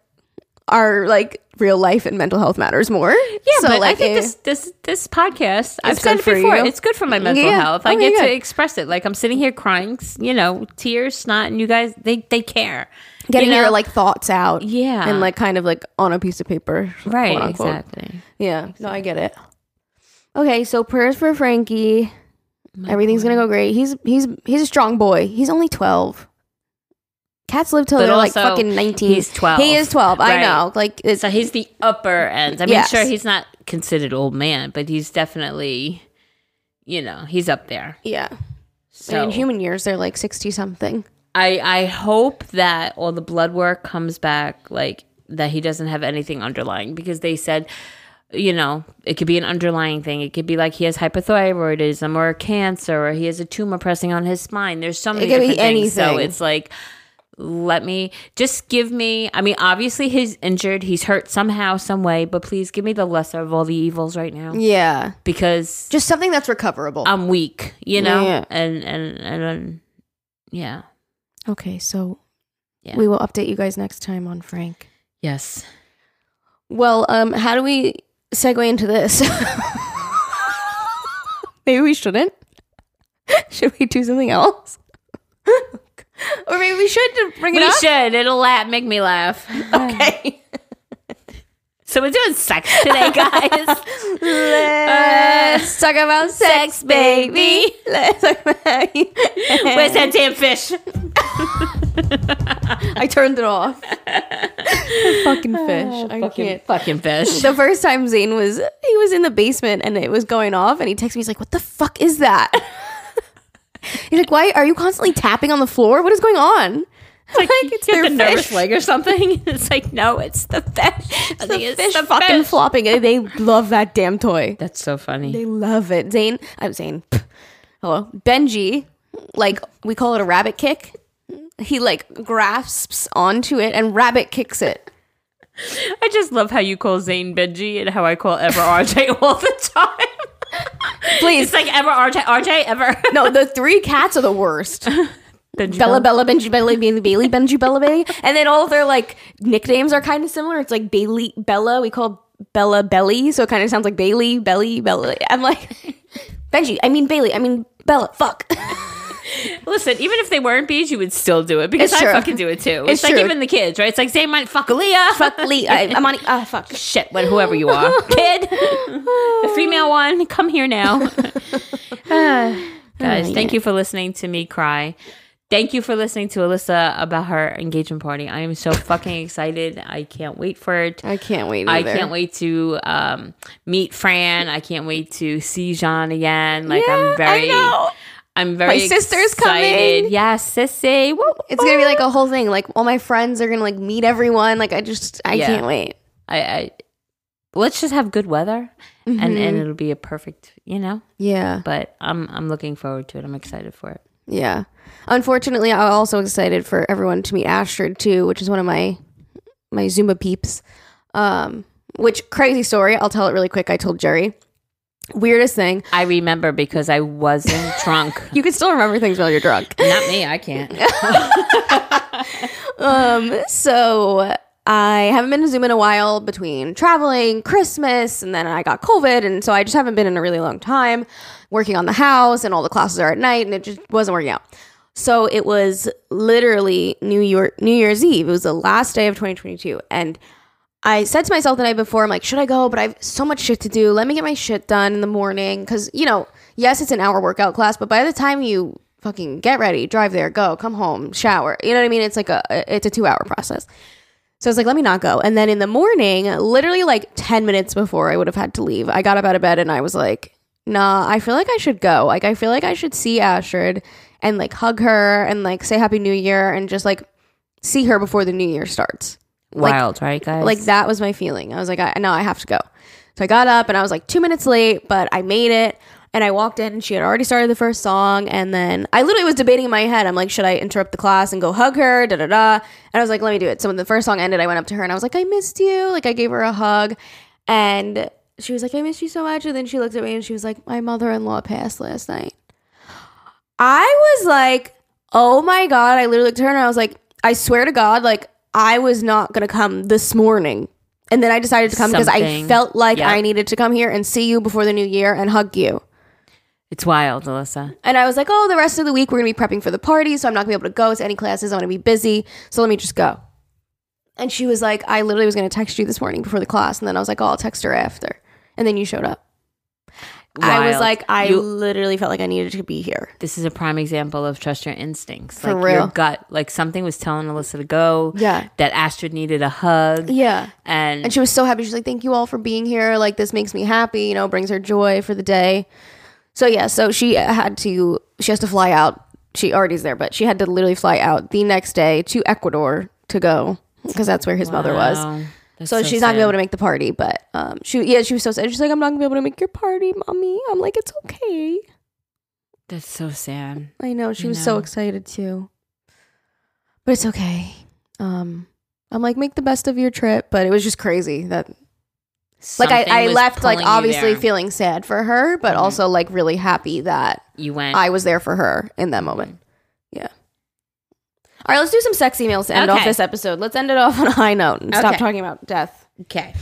our like real life and mental health matters more. Yeah, so but like I think eh, this this this podcast I've said it before. you. It's good for my mental Yeah. health. I Okay, get good. to express it. Like I'm sitting here crying, you know, tears, snot, and you guys they they care. Getting you know? your like thoughts out, Yeah. and like kind of like on a piece of paper, right, exactly. Yeah, no, I get it. Okay, so prayers for Frankie. Everything's gonna go great. He's he's he's a strong boy. He's only twelve. Cats live till But they're like fucking nineteen. he's 12. He is twelve. I know. Like it's So he's the upper end. I mean, Yes. sure, he's not considered old man, but he's definitely, you know, he's up there. yeah. So in human years, they're like sixty something. I I hope that all the blood work comes back like that he doesn't have anything underlying because they said you know it could be an underlying thing. It could be like he has hypothyroidism or cancer or he has a tumor pressing on his spine. There's so many it could be things. So it's like let me just give me i mean obviously he's injured he's hurt somehow some way but please give me the lesser of all the evils right now. Yeah, because just something that's recoverable. i'm weak you know? Yeah. and and and, and yeah Okay, so Yeah. We will update you guys next time on Frank. Yes. Well, um, how do we segue into this? maybe we shouldn't. Should we do something else? or maybe we should bring it We up. should. It'll laugh, make me laugh. Okay. So we're doing sex today, guys. Let's uh, talk about sex, baby. Let's talk about Where's that damn fish? I turned it off. fucking fish. I fucking, can't. fucking fish. The first time Zane was he was in the basement and it was going off and he texted me he's like, "What the fuck is that?" he's like, "Why are you constantly tapping on the floor? What is going on?" Like, it's their the nervous leg or something. It's like, no, it's the fish. I think it's Fish the fucking fish. flopping. They love that damn toy. That's so funny. They love it. Zane, I'm Zane. Hello, Benji. Like we call it a rabbit kick. He like grasps onto it and rabbit kicks it. I just love how you call Zane Benji and how I call Ever RJ all the time. Please, It's like Ever RJ, RJ, Ever. no, the three cats are the worst. Benji Bella, Bella, Benji, Bella, Bailey, Bailey, Benji, Bella, Bailey, and then all of their like nicknames are kind of similar. It's like Bailey, Bella. We call Bella Belly, so it kind of sounds like Bailey, Belly, Bella. I'm like Benji. I mean Bailey. I mean Bella. Fuck. Listen, even if they weren't bees, you would still do it because It's I true. fucking do it too. It's It's, like true. even the kids, right? It's like Zane might fuck Aaliyah. fuck Lee. I, I'm on. Ah, fuck. shit, what, whoever you are, kid, the female one, come here now. Guys, Oh, thank you for listening to me cry. Thank you for listening to Alyssa about her engagement party. I am so fucking excited. I can't wait for it. I can't wait. I can't wait to um, meet Fran. I can't wait to see Jean again. Like Yeah, I'm very, I know. I'm very. My sister's excited. coming. Yes, sissy. Woo. It's gonna be like a whole thing. Like all my friends are gonna like meet everyone. Like I just, I Yeah. can't wait. I, I let's just have good weather, and Mm-hmm. and it'll be a perfect, you know. Yeah, But I'm I'm looking forward to it. I'm excited for it. Yeah. Unfortunately, I'm also excited for everyone to meet Astrid too, which is one of my my Zumba peeps. Um, which crazy story? I'll tell it really quick. I told Jerry. Weirdest thing. I remember because I wasn't drunk. You can still remember things while you're drunk. Not me. I can't. Um, so I haven't been to Zoom in a while between traveling, Christmas, and then I got COVID, and so I just haven't been in a really long time working on the house, and all the classes are at night, and it just wasn't working out. So it was literally New York New Year's Eve. It was the last day of 2022, and I said to myself the night before, I'm like, should I go? But I have so much shit to do. Let me get my shit done in the morning. Because, you know, yes, it's an hour workout class, but by the time you fucking get ready, drive there, go, come home, shower, you know what I mean? It's like a, it's a two hour process. So I was like, let me not go. And then in the morning, literally like 10 minutes before I would have had to leave, I got up out of bed and I was like, nah, I feel like I should go. Like, I feel like I should see Astrid and like hug her and like say Happy New Year and just like see her before the new year starts. Like, Wild, right, guys? like that was my feeling. I was like, I no, I have to go. So I got up and I was like two minutes late, but I made it. And I walked in and she had already started the first song. And then I literally was debating in my head. I'm like, should I interrupt the class and go hug her? Da da da. And I was like, let me do it. So when the first song ended, I went up to her and I was like, I missed you. Like I gave her a hug. And she was like, I miss you so much. And then she looked at me and she was like, my mother in law passed last night. I was like, oh my God. I literally looked at her and I was like, I swear to God, like I was not going to come this morning. And then I decided to come because I Something. felt like Yep. I needed to come here and see you before the new year and hug you. it's wild, Alyssa. And I was like, oh, the rest of the week we're going to be prepping for the party. So I'm not going to be able to go to any classes. I'm going to be busy. So let me just go. And she was like, I literally was going to text you this morning before the class. And then I was like, oh, I'll text her after. And then you showed up. I was like, I You- literally felt like I needed to be here. this is a prime example of trust your instincts. For like real. your gut, like something was telling Alyssa to go. Yeah. That Astrid needed a hug. Yeah. And, And she was so happy. She's like, "Thank you all for being here. Like this makes me happy. You know, brings her joy for the day." So yeah, so she had to. She has to fly out. She already's there, but she had to literally fly out the next day to Ecuador to go because that's where his mother was. That's So, she's not gonna be able to make the party. But um, she yeah, she was so sad. She's like, "I'm not gonna be able to make your party, mommy." I'm like, "It's okay." That's so sad. I know she I was so excited too, but it's okay. Um, I'm like, make the best of your trip, but it was just crazy that like I, I left like obviously feeling sad for her but Mhm. also like really happy that you went. i was there for her in that moment All right, let's do some sex emails to end off this episode. Let's end it off on a high note and stop talking about death. Okay.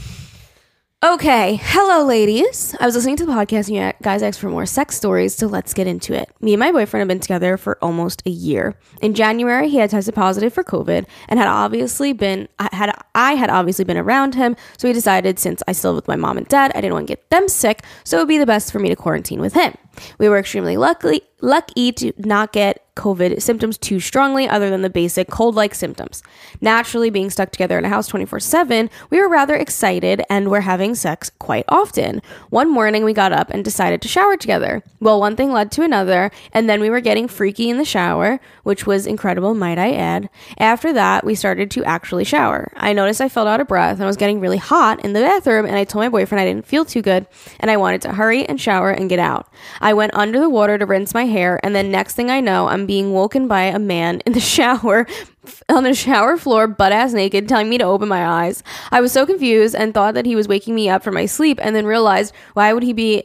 Okay, hello, ladies. I was listening to the podcast and you guys asked for more sex stories, so let's get into it. Me and my boyfriend have been together for almost a year. In January, he had tested positive for COVID and had obviously been had I had obviously been around him, so we decided since I still live with my mom and dad, I didn't want to get them sick, so it would be the best for me to quarantine with him. We were extremely lucky lucky to not get COVID symptoms too strongly, other than the basic cold like symptoms. Naturally, being stuck together in a house 24 7, we were rather excited and were having sex quite often. One morning, we got up and decided to shower together. Well, one thing led to another, and then we were getting freaky in the shower, which was incredible, might I add. After that, we started to actually shower. I noticed I felt out of breath and was getting really hot in the bathroom, and I told my boyfriend I didn't feel too good and I wanted to hurry and shower and get out. I went under the water to rinse my hair, and then next thing I know, I'm being woken by a man in the shower on the shower floor, butt ass naked, telling me to open my eyes. I was so confused and thought that he was waking me up from my sleep, and then realized why would he be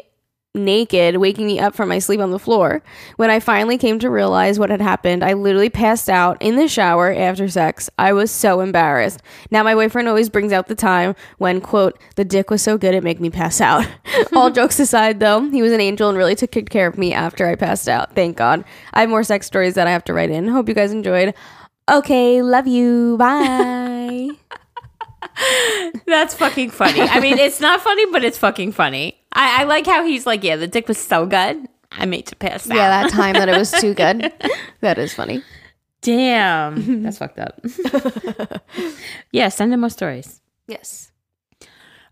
naked, waking me up from my sleep on the floor. When I finally came to realize what had happened, I literally passed out in the shower after sex. I was so embarrassed. Now my boyfriend always brings out the time when, quote, the dick was so good it made me pass out. All jokes aside though, he was an angel and really took good care of me after I passed out. Thank God. I have more sex stories that I have to write in. Hope you guys enjoyed. Okay, love you. Bye. That's fucking funny. I mean, it's not funny, but it's fucking funny. I, I like how he's like, yeah, the dick was so good. I made you pass out. yeah, that time that it was too good. That is funny. Damn. That's fucked up. yeah, send him more stories. Yes.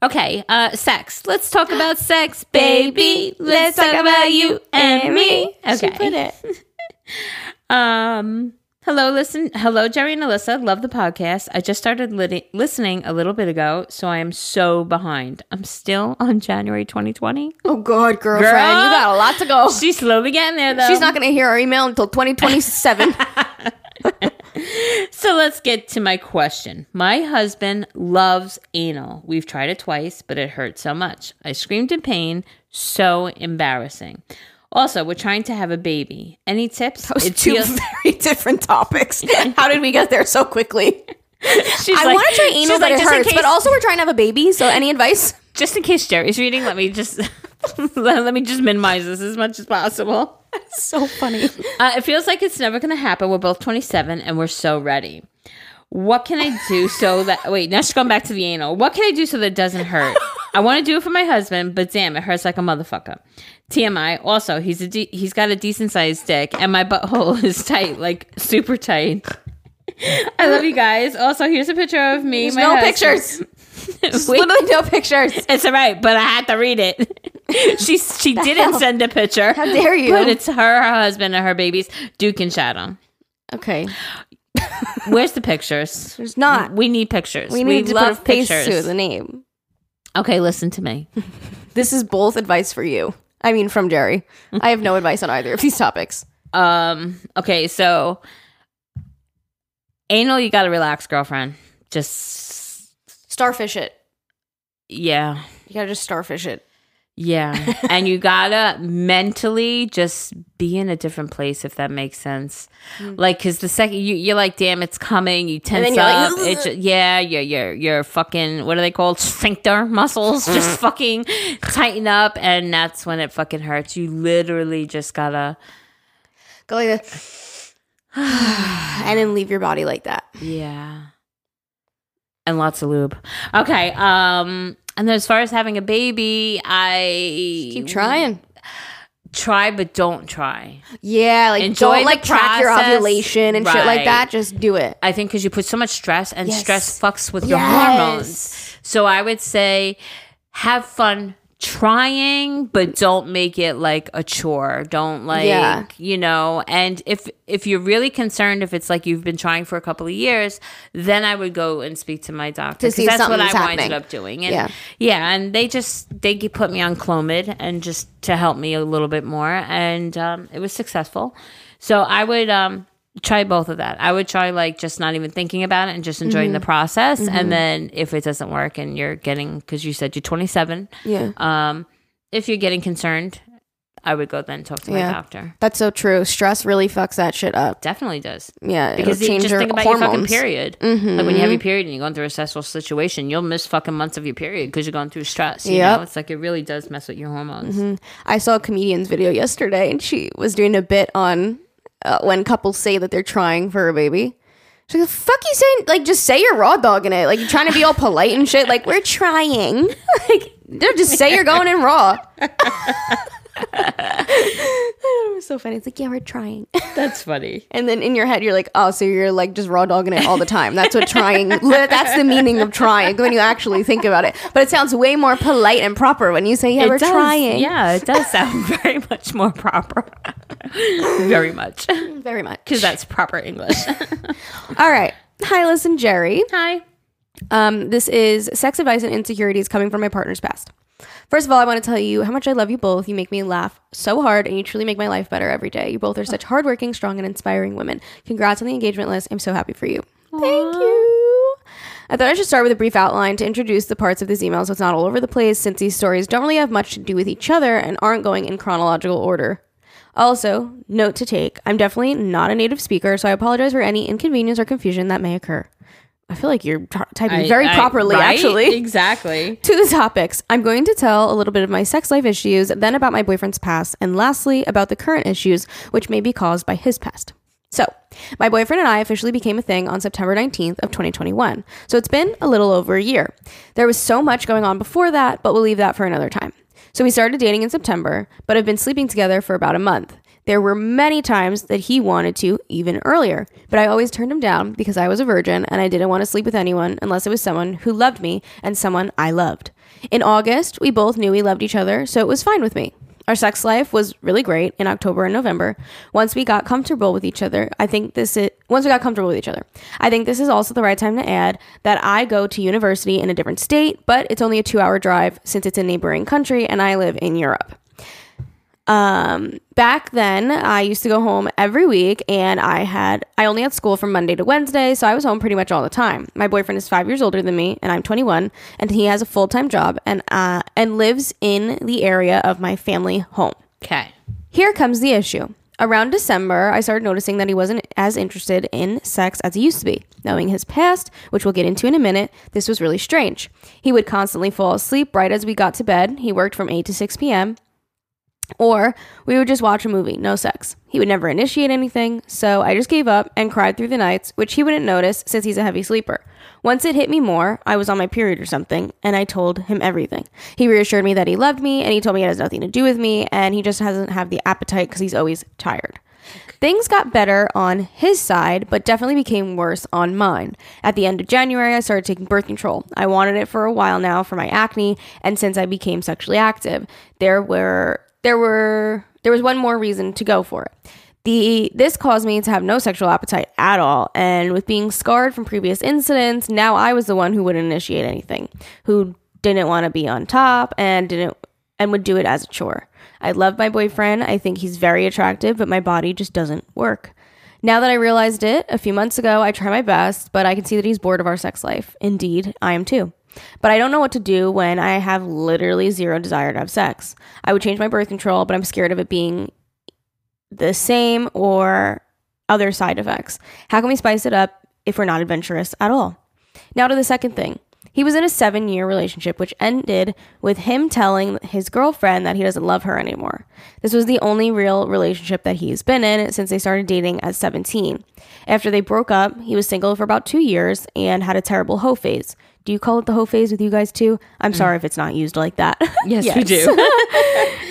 Okay, uh, sex. Let's talk about sex, baby. Let's talk about you and me. She put Okay. it. Um. Hello, listen. Hello, Jerry and Alyssa. Love the podcast. I just started lit- listening a little bit ago, so I am so behind. I'm still on January 2020. Oh God, girlfriend, Girl. you got a lot to go. She's slowly getting there, though. She's not going to hear our email until 2027. So let's get to my question. My husband loves anal. We've tried it twice, but it hurt so much. I screamed in pain. So embarrassing. Also, we're trying to have a baby. Any tips? Those It two feels- very different topics. How did we get there so quickly? She's I like- want to try anal, but like, it hurts. case- But also, we're trying to have a baby. So, any advice? just in case Jerry's reading, let me just let, me just minimize this as much as possible. So funny. Uh, it feels like it's never going to happen. We're both 27 and we're so ready. What can I do so that wait, now she's going back to the anal. What can I do so that it doesn't hurt? I want to do it for my husband, but damn, it hurts like a motherfucker. TMI. Also, he's a de- he's got a decent sized dick, and my butthole is tight, like super tight. I love you guys. Also, here's a picture of me. There's my no husband. pictures. Literally no pictures. It's all right, but I had to read it. she she didn't hell? send a picture. How dare you? But it's her, her husband, and her babies, Duke and Shadow. Okay. Where's the pictures? There's not. We need pictures. We need to put a love face to the name. Okay, listen to me. This is both advice for you. I mean, from Jerry. I have no advice on either of these topics. Um. Okay, so anal, you gotta relax, girlfriend. Just Starfish it. yeah, You gotta just starfish it. Yeah, and you gotta mentally just be in a different place if that makes sense. Like, cause the second you you're like, damn, it's coming. You tense you're like, up. it ju- yeah, your your your fucking what are they called? Sphincter muscles just fucking tighten up, and that's when it fucking hurts. You literally just gotta. Go like this. and then leave your body like that. Yeah. And lots of lube. Okay. Um and then as far as having a baby, I Keep trying. Try but don't try. Yeah, like Enjoy don't like track your ovulation and shit like that. Just do it. I think because you put so much stress and Yes. stress fucks with your hormones. So I would say have fun trying but don't make it like a chore don't like Yeah. you know and if if you're really concerned if it's like you've been trying for a couple of years then i would go and speak to my doctor To see 'cause that's what i something's winded up doing and Yeah. yeah and they just they put me on clomid and just to help me a little bit more and um, it was successful so i would um try both of that i would try like just not even thinking about it and just enjoying the mm-hmm. process and mm-hmm. then if it doesn't work and you're getting because you said you're 27 Yeah. um if you're getting concerned I would go then talk to my Yeah. doctor. That's so true. Stress really fucks that shit up. Definitely does. Yeah, Because you just think about hormones. your fucking period. Mm-hmm. Like when you have your period and you're going through a stressful situation, you'll miss fucking months of your period because you're going through stress. Yeah, it's like it really does mess with your hormones. I saw a comedian's video yesterday, and she was doing a bit on uh, when couples say that they're trying for a baby. She's like, "The fuck you saying? Like, just say you're raw dogging it. Like, you're trying to be all polite and shit. Like, we're trying. like, just say you're going in raw." it was so funny. It's like, yeah, we're trying. That's funny. And then in your head, you're like, oh, so you're like just raw dogging it all the time. That's what trying, that's the meaning of trying when you actually think about it. But it sounds way more polite and proper when you say, yeah, It we're does- trying. Yeah, it does sound very much more proper. very much. Very much. Because that's proper English. All right. Hi, listen, Jerry. Hi. Um, this is sex advice and insecurities coming from my partner's past. First of all, I want to tell you how much I love you both. You make me laugh so hard, and you truly make my life better every day. You both are such hardworking, strong, and inspiring women. Congrats on the engagement list. I'm so happy for you. Thank you. I thought I should start with a brief outline to introduce the parts of this email so it's not all over the place, since these stories don't really have much to do with each other and aren't going in chronological order. Also, note to take I'm definitely not a native speaker, so I apologize for any inconvenience or confusion that may occur. I feel like you're t- typing very properly, right? actually. Exactly. To the topics, I'm going to tell a little bit of my sex life issues, then about my boyfriend's past, and lastly, about the current issues, which may be caused by his past. So, my boyfriend and I officially became a thing on September 19th of 2021. So it's been a little over a year. There was so much going on before that, but we'll leave that for another time. So we started dating in September, but have been sleeping together for about a month. There were many times that he wanted to even earlier, but I always turned him down because I was a virgin and I didn't want to sleep with anyone unless it was someone who loved me and someone I loved. In August, we both knew we loved each other, so it was fine with me. Our sex life was really great in October and November. Once we got comfortable with each other, I think this is once we got comfortable with each other. I think this is also the right time to add that I go to university in a different state, but it's only a 2-hour drive since it's a neighboring country and I live in Europe. Um, back then, I used to go home every week, and I had I only had school from Monday to Wednesday, so I was home pretty much all the time. My boyfriend is five years older than me, and I'm 21, and he has a full time job and uh, and lives in the area of my family home. Okay. Here comes the issue. Around December, I started noticing that he wasn't as interested in sex as he used to be. Knowing his past, which we'll get into in a minute, this was really strange. He would constantly fall asleep right as we got to bed. He worked from 8 to 6 p.m. Or we would just watch a movie, no sex. He would never initiate anything, so I just gave up and cried through the nights, which he wouldn't notice since he's a heavy sleeper. Once it hit me more, I was on my period or something, and I told him everything. He reassured me that he loved me, and he told me it has nothing to do with me, and he just doesn't have the appetite because he's always tired. Things got better on his side, but definitely became worse on mine. At the end of January, I started taking birth control. I wanted it for a while now for my acne, and since I became sexually active, there were there were there was one more reason to go for it. The this caused me to have no sexual appetite at all, and with being scarred from previous incidents, now I was the one who would initiate anything, who didn't want to be on top and didn't and would do it as a chore. I love my boyfriend. I think he's very attractive, but my body just doesn't work. Now that I realized it a few months ago, I try my best, but I can see that he's bored of our sex life. Indeed, I am too. But I don't know what to do when I have literally zero desire to have sex. I would change my birth control, but I'm scared of it being the same or other side effects. How can we spice it up if we're not adventurous at all? Now to the second thing. He was in a seven year relationship, which ended with him telling his girlfriend that he doesn't love her anymore. This was the only real relationship that he's been in since they started dating at 17. After they broke up, he was single for about two years and had a terrible hoe phase. Do you call it the hoe phase with you guys too? I'm sorry if it's not used like that. Yes, we do.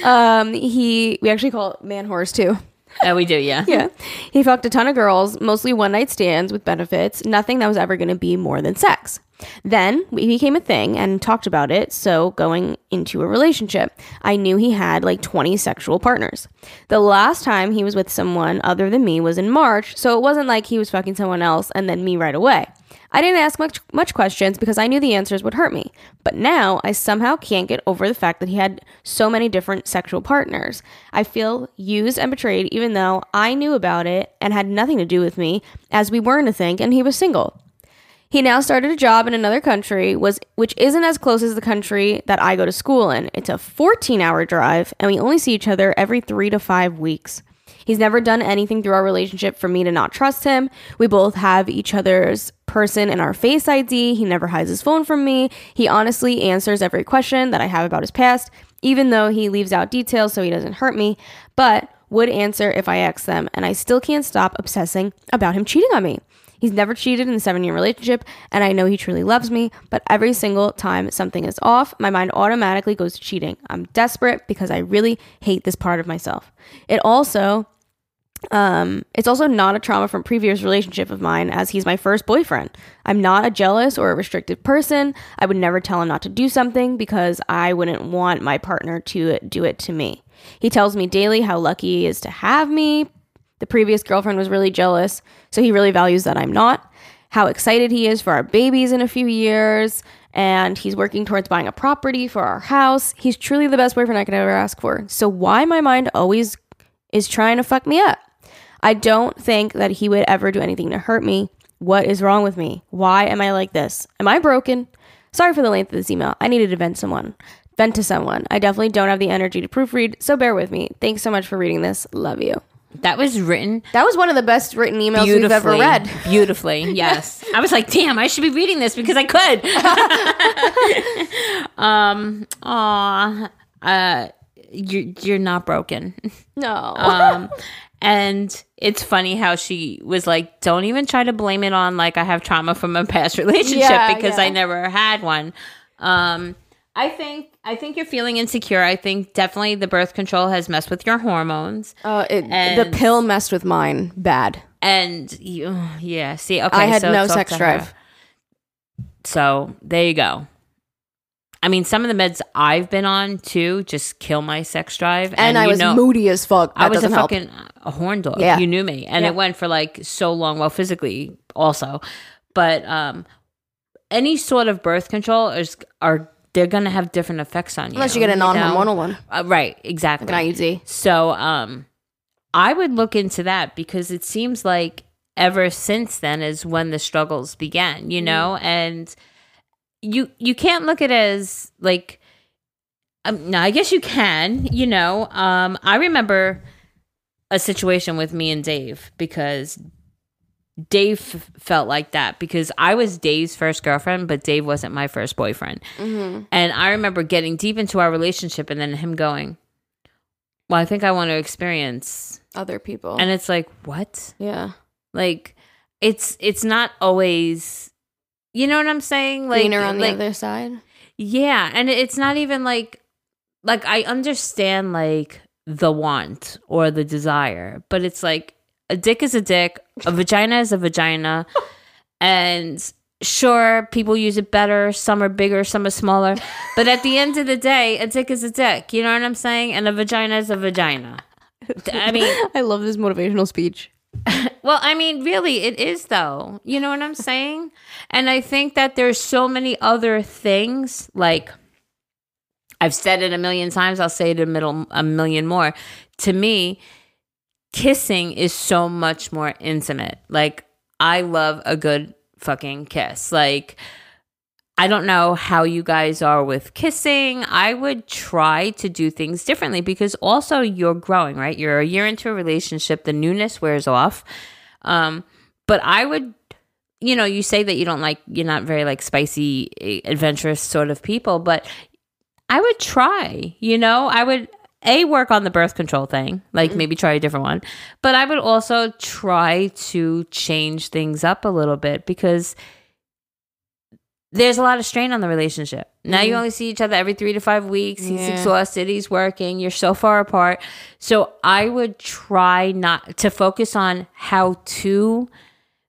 um, he we actually call it man horse too. yeah, we do. Yeah. Yeah. He fucked a ton of girls, mostly one night stands with benefits, nothing that was ever going to be more than sex. Then we became a thing and talked about it. So, going into a relationship, I knew he had like 20 sexual partners. The last time he was with someone other than me was in March. So, it wasn't like he was fucking someone else and then me right away. I didn't ask much, much questions because I knew the answers would hurt me. But now I somehow can't get over the fact that he had so many different sexual partners. I feel used and betrayed even though I knew about it and had nothing to do with me as we weren't a thing and he was single. He now started a job in another country, was which isn't as close as the country that I go to school in. It's a 14-hour drive, and we only see each other every 3 to 5 weeks. He's never done anything through our relationship for me to not trust him. We both have each other's person in our face ID. He never hides his phone from me. He honestly answers every question that I have about his past, even though he leaves out details so he doesn't hurt me, but would answer if I ask them, and I still can't stop obsessing about him cheating on me. He's never cheated in a seven year relationship, and I know he truly loves me, but every single time something is off, my mind automatically goes to cheating. I'm desperate because I really hate this part of myself. It also um, it's also not a trauma from previous relationship of mine as he's my first boyfriend. I'm not a jealous or a restricted person. I would never tell him not to do something because I wouldn't want my partner to do it to me. He tells me daily how lucky he is to have me. The previous girlfriend was really jealous, so he really values that I'm not. How excited he is for our babies in a few years, and he's working towards buying a property for our house. He's truly the best boyfriend I could ever ask for. So why my mind always is trying to fuck me up? I don't think that he would ever do anything to hurt me. What is wrong with me? Why am I like this? Am I broken? Sorry for the length of this email. I needed to vent someone. Vent to someone. I definitely don't have the energy to proofread, so bear with me. Thanks so much for reading this. Love you. That was written That was one of the best written emails we've ever read. Beautifully, yes. I was like, damn, I should be reading this because I could. um, aw, uh, you're you're not broken. No. Um, and it's funny how she was like, "Don't even try to blame it on like I have trauma from a past relationship Yeah, because yeah. I never had one." Um, I think I think you're feeling insecure. I think definitely the birth control has messed with your hormones, Uh, it, the pill messed with mine bad. and you, yeah. See, okay, I had so no sex her. drive. So there you go. I mean, some of the meds I've been on too just kill my sex drive, And, I you was know- moody as fuck. That I was a help. fucking a horn dog. Yeah. You knew me. And Yeah. it went for like so long, well, physically also. But um any sort of birth control is are they're gonna have different effects on you. Unless you get a non-hormonal one, Uh, right, exactly. like an IUD. So um I would look into that because it seems like ever since then is when the struggles began, you know? And you you can't look at it as like um, no, I guess you can, you know. Um I remember a situation with me and Dave because Dave f- felt like that because I was Dave's first girlfriend, but Dave wasn't my first boyfriend. Mm-hmm. And I remember getting deep into our relationship and then him going, Well, I think I want to experience. Other people. And it's like, What? yeah. Like, it's it's not always you know what I'm saying? Like, Greener on the like other side. yeah, and it's not even like like I understand like the want or the desire, but it's like a dick is a dick, a vagina is a vagina, and sure people use it better, some are bigger, some are smaller, but at the end of the day, a dick is a dick. You know what I'm saying? And a vagina is a vagina. I mean, I love this motivational speech. well, I mean, really, it is though. You know what I'm saying? And I think that there's so many other things. Like I've said it a million times. I'll say it a middle a million more. To me, kissing is so much more intimate. Like I love a good fucking kiss. Like I don't know how you guys are with kissing. I would try to do things differently because also you're growing, right? You're a year into a relationship, the newness wears off. Um, but I would, you know, you say that you don't like, you're not very like spicy, eh, adventurous sort of people, but I would try, you know, I would a work on the birth control thing, like maybe try a different one, but I would also try to change things up a little bit because there's a lot of strain on the relationship. Now you Mhm. only see each other every three to five weeks. He's Yeah. exhausted. He's working. You're so far apart. So I would try not to focus on how to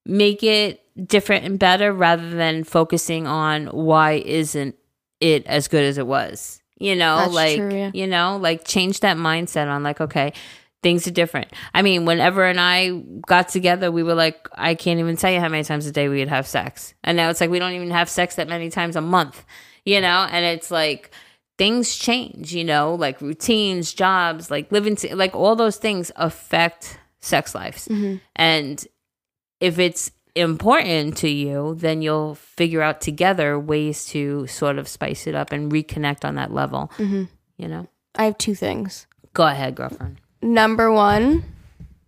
make it different and better rather than focusing on why isn't it as good as it was. You know, That's like true, yeah. you know, like change that mindset on like, okay, things are different. I mean, whenever and I got together, we were like, I can't even tell you how many times a day we would have sex. And now it's like we don't even have sex that many times a month, you know? And it's like things change, you know, like routines, jobs, like living, like all those things affect sex lives. Mm-hmm. And if it's important to you, then you'll figure out together ways to sort of spice it up and reconnect on that level. Mm-hmm. You know? I have two things. Go ahead, girlfriend. Number one,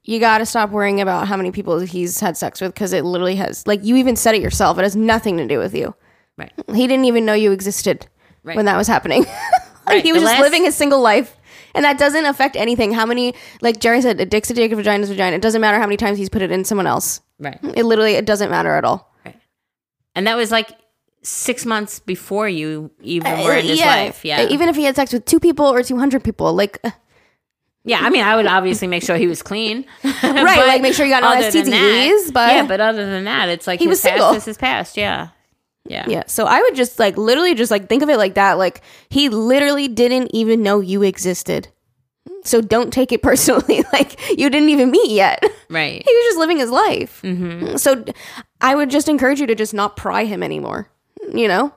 you got to stop worrying about how many people he's had sex with because it literally has, like, you even said it yourself. It has nothing to do with you. Right. He didn't even know you existed Right. when that was happening. like, Right. he was The just last- living his single life. And that doesn't affect anything. How many, like Jerry said, a dick's a dick, a vagina's a vagina. It doesn't matter how many times he's put it in someone else. Right. It literally, it doesn't matter at all. And that was like six months before you even were in his Uh, yeah. life. Yeah. Even if he had sex with two people or 200 people, like, uh, yeah. I mean, I would obviously make sure he was clean. right, like make sure you got no STDs, but yeah, but other than that, it's like He his was past single. is his past. Yeah. Yeah. Yeah. So I would just like literally just like think of it like that. Like he literally didn't even know you existed. So don't take it personally. like you didn't even meet yet. Right. He was just living his life. Mm-hmm. So I would just encourage you to just not pry him anymore. You know?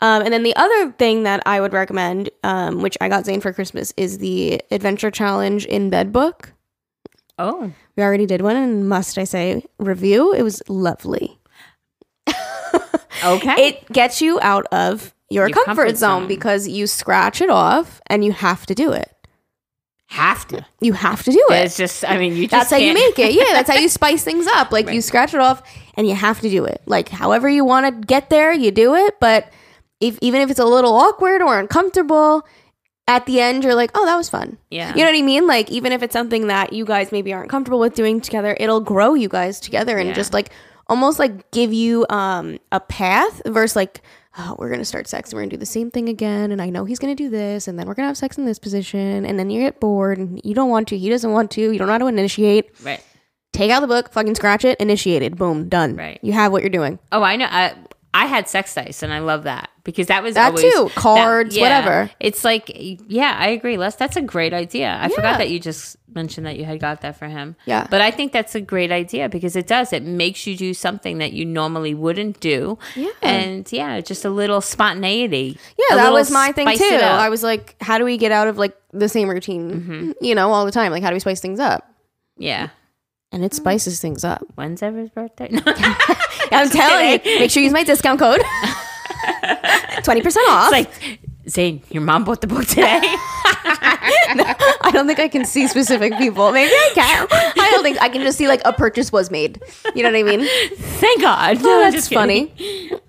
Um, and then the other thing that I would recommend, um, which I got Zane for Christmas, is the Adventure Challenge in Bed book. Oh. We already did one, and must I say, review. It was lovely. Okay. it gets you out of your, Your comfort, comfort zone, zone. because you scratch it off and you have to do it. have to. You have to do it. It's just. I mean, you. Just That's how you make it. Yeah, that's how you spice things up. Like you scratch it off and you have to do it. Like however you want to get there, you do it. But if even if it's a little awkward or uncomfortable, at the end you're like, oh, that was fun. Yeah. You know what I mean? Like even if it's something that you guys maybe aren't comfortable with doing together, it'll grow you guys together and Yeah. just like almost like give you um a path versus like oh we're gonna start sex and we're gonna do the same thing again and i know he's gonna do this and then we're gonna have sex in this position and then you get bored and you don't want to he doesn't want to you don't know how to initiate Right. take out the book fucking scratch it initiated boom done Right. you have what you're doing Oh, I know. I, I had sex dice, and I love that because that was That always, too. Cards, whatever. It's like, yeah, I agree, Les. That's a great idea. I Yeah. forgot that you just mentioned that you had got that for him. Yeah. but I think that's a great idea because it does. It makes you do something that you normally wouldn't do. Yeah. and yeah, just a little spontaneity. yeah that was my thing too i was like how do we get out of like the same routine Mm-hmm. you know all the time like how do we spice things up yeah. and it spices things up When's Ever's birthday? i'm telling you. Make sure you use my discount code. 20% off. It's like Zane, your mom bought the book today. I don't think I can see specific people. Maybe I can. I don't think I can just see like a purchase was made. You know what I mean? Thank God. Oh, No, that's just funny.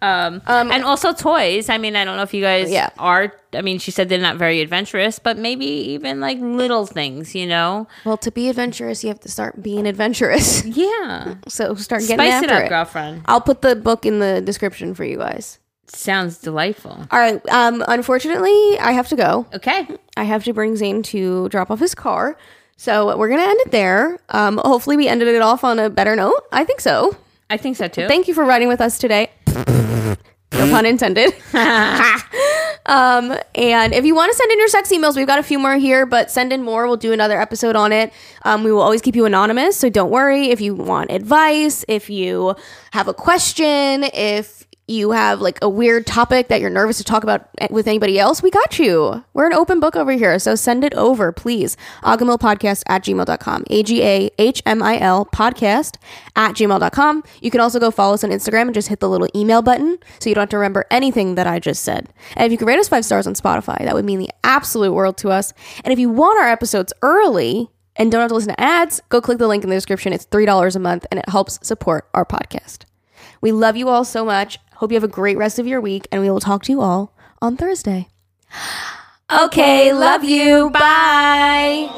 Um, Um, and also toys. I mean, I don't know if you guys Yeah. are. I mean, she said they're not very adventurous, but maybe even like little things, you know? Well, to be adventurous, you have to start being adventurous. Yeah. So start getting Spice it after up, it. girlfriend. I'll put the book in the description for you guys. Sounds delightful. All right. Um, unfortunately, I have to go. Okay. I have to bring Zane to drop off his car. So we're gonna end it there. Um, hopefully, we ended it off on a better note. I think so. I think so too. Thank you for riding with us today. no pun intended. um, and if you want to send in your sex emails, we've got a few more here, but send in more. We'll do another episode on it. Um, we will always keep you anonymous, so don't worry. If you want advice, if you have a question, if you have like a weird topic that you're nervous to talk about eh, with anybody else, we got you. We're an open book over here, so send it over, please. Agahmil at gmail.com. A G A H M I L podcast at gmail.com. You can also go follow us on Instagram and just hit the little email button so you don't have to remember anything that I just said. And if you could rate us five stars on Spotify, that would mean the absolute world to us. And if you want our episodes early, and don't have to listen to ads, go click the link in the description. It's $3 a month and it helps support our podcast. We love you all so much. Hope you have a great rest of your week, and we will talk to you all on Thursday. Okay, love you. Bye.